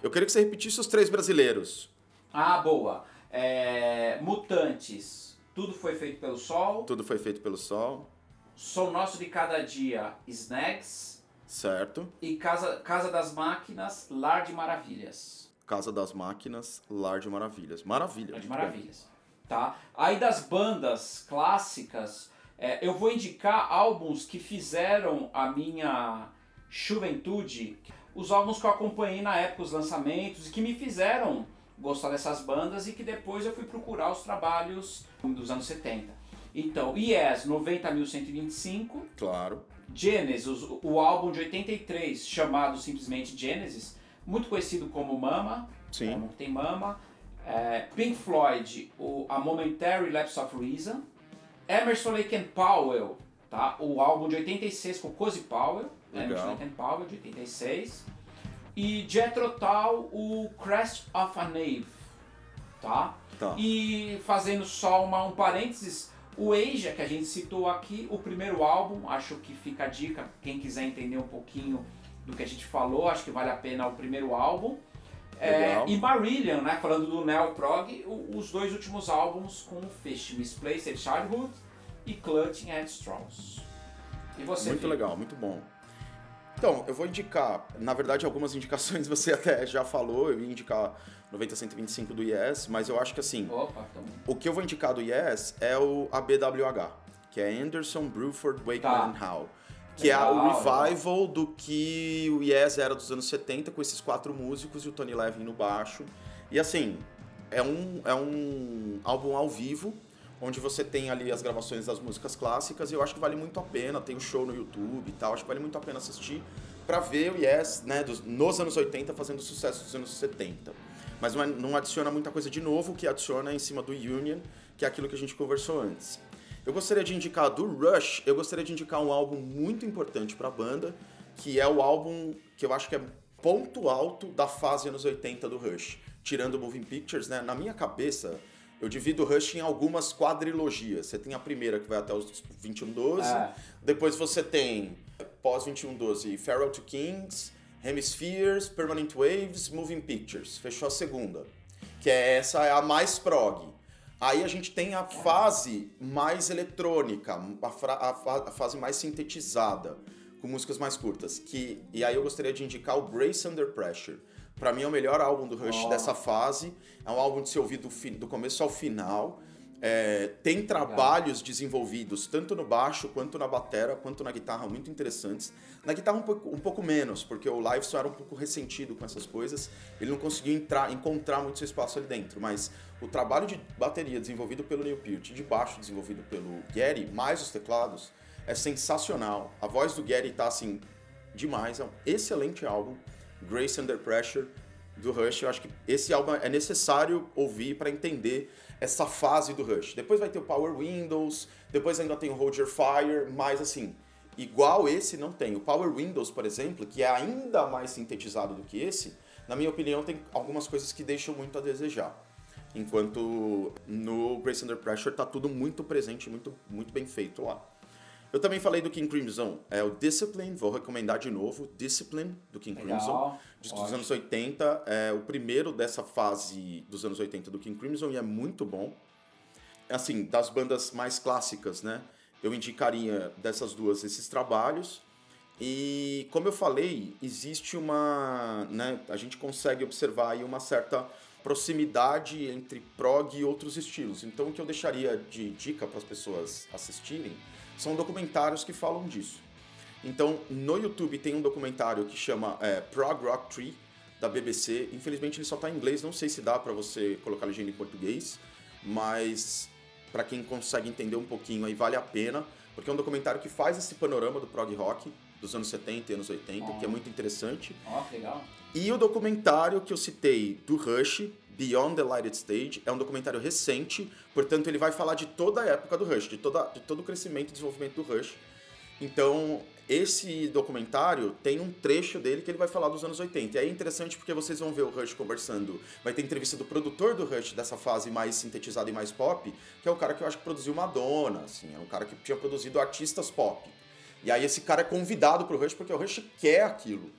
Eu queria que você repetisse os três brasileiros. Ah, boa. É... Mutantes. Tudo foi feito pelo Sol. Tudo foi feito pelo Sol. Sou Nosso de Cada Dia, Snags. Certo. E Casa, Casa das Máquinas, Lar de Maravilhas. Casa das Máquinas, Lar de Maravilhas. Maravilha. Lar de Maravilhas. Tá? Aí das bandas clássicas, é, eu vou indicar álbuns que fizeram a minha juventude, os álbuns que eu acompanhei na época, os lançamentos, e que me fizeram gostar dessas bandas e que depois eu fui procurar os trabalhos dos anos 70. Então, Yes, 90.125. Claro. Genesis, o álbum de 83, chamado simplesmente Genesis, muito conhecido como Mama, Sim. como tem Mama. É, Pink Floyd, o A Momentary Lapse of Reason. Emerson Lake and Powell, tá? o álbum de 86 com Cozy Powell. Legal. Emerson Lake and Powell, de 86. E Jethro Tull, o Crest of a Knave. Tá? tá? E fazendo só uma, um parênteses, o Asia, que a gente citou aqui, o primeiro álbum, acho que fica a dica, quem quiser entender um pouquinho do que a gente falou, acho que vale a pena o primeiro álbum. É, e Marillion, né, falando do Neo Prog, os dois últimos álbuns com o Fish, Misplaced Childhood e Clutching at Straws. E você? Muito legal, muito bom. Então, eu vou indicar, na verdade, algumas indicações você até já falou, eu ia indicar 90-125 do Yes, mas eu acho que assim, Opa, o que eu vou indicar do Yes é o ABWH, que é Anderson, Bruford, Wakeman tá. Howe. Que legal, é o revival legal. do que o Yes era dos anos 70, com esses quatro músicos e o Tony Levin no baixo. E assim, é um, é um álbum ao vivo, onde você tem ali as gravações das músicas clássicas, e eu acho que vale muito a pena, tem o um show no YouTube e tal, acho que vale muito a pena assistir para ver o Yes, né, dos, nos anos 80 fazendo sucesso dos anos 70. Mas não, é, não adiciona muita coisa de novo, o que adiciona é em cima do Union, que é aquilo que a gente conversou antes. Eu gostaria de indicar do Rush, eu gostaria de indicar um álbum muito importante para a banda, que é o álbum que eu acho que é ponto alto da fase anos 80 do Rush. Tirando Moving Pictures, né? Na minha cabeça, eu divido o Rush em algumas quadrilogias. Você tem a primeira que vai até os 2112, É. depois você tem pós 2112 Farewell to Kings, Hemispheres, Permanent Waves, Moving Pictures. Fechou a segunda. Que é essa é a mais prog. Aí a gente tem a fase mais eletrônica, a, a a fase mais sintetizada, com músicas mais curtas. Que, e aí eu gostaria de indicar o Grace Under Pressure. Pra mim é o melhor álbum do Rush Ó. dessa fase. É um álbum de se ouvir do, do começo ao final. É, tem trabalhos desenvolvidos tanto no baixo quanto na batera quanto na guitarra muito interessantes. Na guitarra um pouco, um pouco menos, porque o live era um pouco ressentido com essas coisas. Ele não conseguiu entrar, encontrar muito seu espaço ali dentro. Mas o trabalho de bateria desenvolvido pelo Neil Peart e de baixo desenvolvido pelo Gary, mais os teclados, é sensacional. A voz do Gary tá assim demais. É um excelente álbum. Grace Under Pressure do Rush. Eu acho que esse álbum é necessário ouvir para entender essa fase do Rush. Depois vai ter o Power Windows, depois ainda tem o Your Fire, mas assim, igual esse não tem. O Power Windows, por exemplo, que é ainda mais sintetizado do que esse, na minha opinião, tem algumas coisas que deixam muito a desejar. Enquanto no Grace Under Pressure tá tudo muito presente, muito, muito bem feito lá. Eu também falei do King Crimson, é o Discipline, vou recomendar de novo, Discipline, do King Legal, Crimson. Disco dos anos 80, é o primeiro dessa fase dos anos 80 do King Crimson e é muito bom. Assim, das bandas mais clássicas, né? Eu indicaria dessas duas esses trabalhos. E como eu falei, existe uma, né, a gente consegue observar aí uma certa proximidade entre prog e outros estilos. Então o que eu deixaria de dica para as pessoas assistirem são documentários que falam disso. Então, no YouTube tem um documentário que chama é, Prog Rock Tree, da BBC. Infelizmente ele só tá em inglês, não sei se dá para você colocar legenda em português, mas para quem consegue entender um pouquinho aí vale a pena, porque é um documentário que faz esse panorama do prog rock dos anos 70 e anos 80, que é muito interessante. Ó, que legal. E o documentário que eu citei do Rush, Beyond the Lighted Stage, é um documentário recente, portanto ele vai falar de toda a época do Rush, de, toda, de todo o crescimento e desenvolvimento do Rush. Então, esse documentário tem um trecho dele que ele vai falar dos anos 80. E é interessante porque vocês vão ver o Rush conversando. Vai ter entrevista do produtor do Rush dessa fase mais sintetizada e mais pop, que é o cara que eu acho que produziu Madonna, assim, é um cara que tinha produzido artistas pop. E aí esse cara é convidado pro Rush porque o Rush quer aquilo.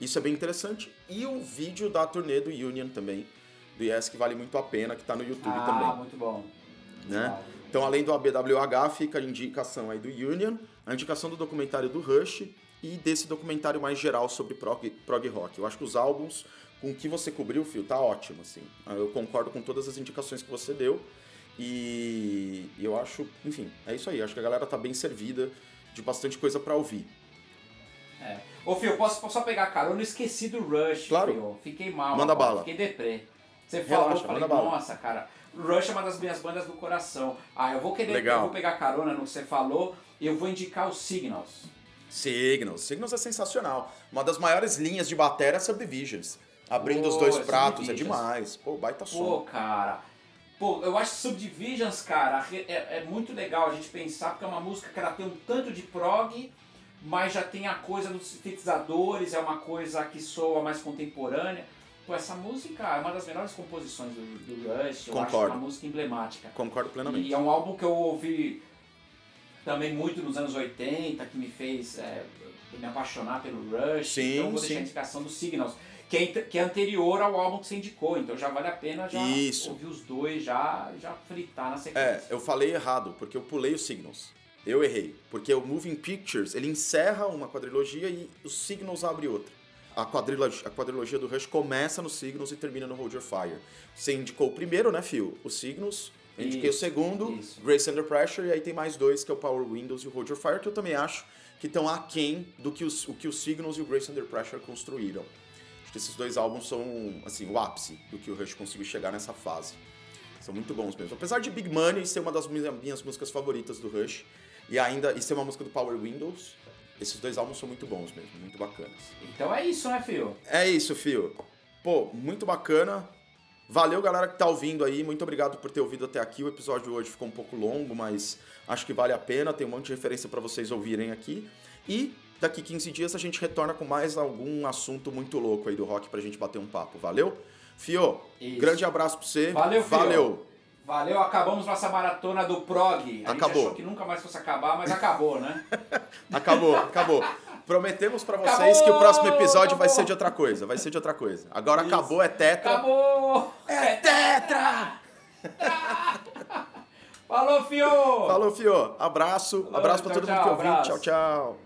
Isso é bem interessante. E o vídeo da turnê do Union também, do Yes, que vale muito a pena, que tá no YouTube ah, também. muito bom. Né? Então, além do ABWH, fica a indicação aí do Union, a indicação do documentário do Rush e desse documentário mais geral sobre prog, prog rock. Eu acho que os álbuns com o que você cobriu, Fio, tá ótimo, assim. Eu concordo com todas as indicações que você deu e eu acho, enfim, é isso aí. Acho que a galera tá bem servida de bastante coisa pra ouvir. É. Ô, Fio, posso, posso só pegar carona? Eu esqueci do Rush, Claro. Fio. Fiquei mal. Manda agora, bala. Fiquei deprê. Você Relaxa, falou, eu falei, nossa, cara, Rush é uma das minhas bandas do coração. Ah, eu vou querer, Legal. eu vou pegar carona no que você falou e eu vou indicar os Signals. Signals. Signals é sensacional. Uma das maiores linhas de bateria é Subdivisions. Abrindo os Pô, dois pratos é demais. Pô, baita Pô, som. cara. Pô, eu acho que Subdivisions, cara, é, é muito legal a gente pensar, porque é uma música que ela tem um tanto de prog, mas já tem a coisa dos sintetizadores, é uma coisa que soa mais contemporânea. Pô, essa música é uma das melhores composições do, do Rush, eu acho Concordo. uma música emblemática. Concordo plenamente. E é um álbum que eu ouvi também muito nos anos 80, que me fez é, me apaixonar pelo Rush. Sim, então eu vou deixar sim. a indicação dos Signals, que é, que é anterior ao álbum que você indicou. Então já vale a pena já Isso. ouvir os dois, já, já fritar na É, sequência. eu falei errado, porque eu pulei os Signals. Eu errei. Porque o Moving Pictures, ele encerra uma quadrilogia e os Signals abre outra. A quadrilogia, a quadrilogia do Rush começa nos Signals e termina no Hold Your Fire. Você indicou o primeiro, né, Phil? Os Signals. Eu indiquei Isso, o segundo, isso. Grace Under Pressure, e aí tem mais dois, que é o Power Windows e o Hold Your Fire, que eu também acho que estão aquém do que os, o que os Signals e o Grace Under Pressure construíram. Acho que esses dois álbuns são, assim, o ápice do que o Rush conseguiu chegar nessa fase. São muito bons mesmo. Apesar de Big Money ser uma das minha- minhas músicas favoritas do Rush, e ainda e ser uma música do Power Windows, esses dois álbuns são muito bons mesmo, muito bacanas. Então é isso, né, Fio? É isso, Fio. Pô, muito bacana. Valeu, galera que tá ouvindo aí. Muito obrigado por ter ouvido até aqui. O episódio de hoje ficou um pouco longo, mas acho que vale a pena. Tem um monte de referência para vocês ouvirem aqui. E daqui 15 dias a gente retorna com mais algum assunto muito louco aí do rock pra gente bater um papo. Valeu? Fio, Isso. grande abraço pra você. Valeu, Fio. Valeu. Valeu, acabamos nossa maratona do prog. A Acabou. gente achou que nunca mais fosse acabar, mas acabou, né? Acabou, acabou. Prometemos pra vocês que o próximo episódio vai ser de outra coisa. Vai ser de outra coisa. Agora Isso. acabou, é tetra. Acabou! É tetra! Falou, Fio! Falou, Fio. Abraço. Falou, abraço pra tchau, todo mundo que tchau, ouviu. abraço. Tchau, tchau.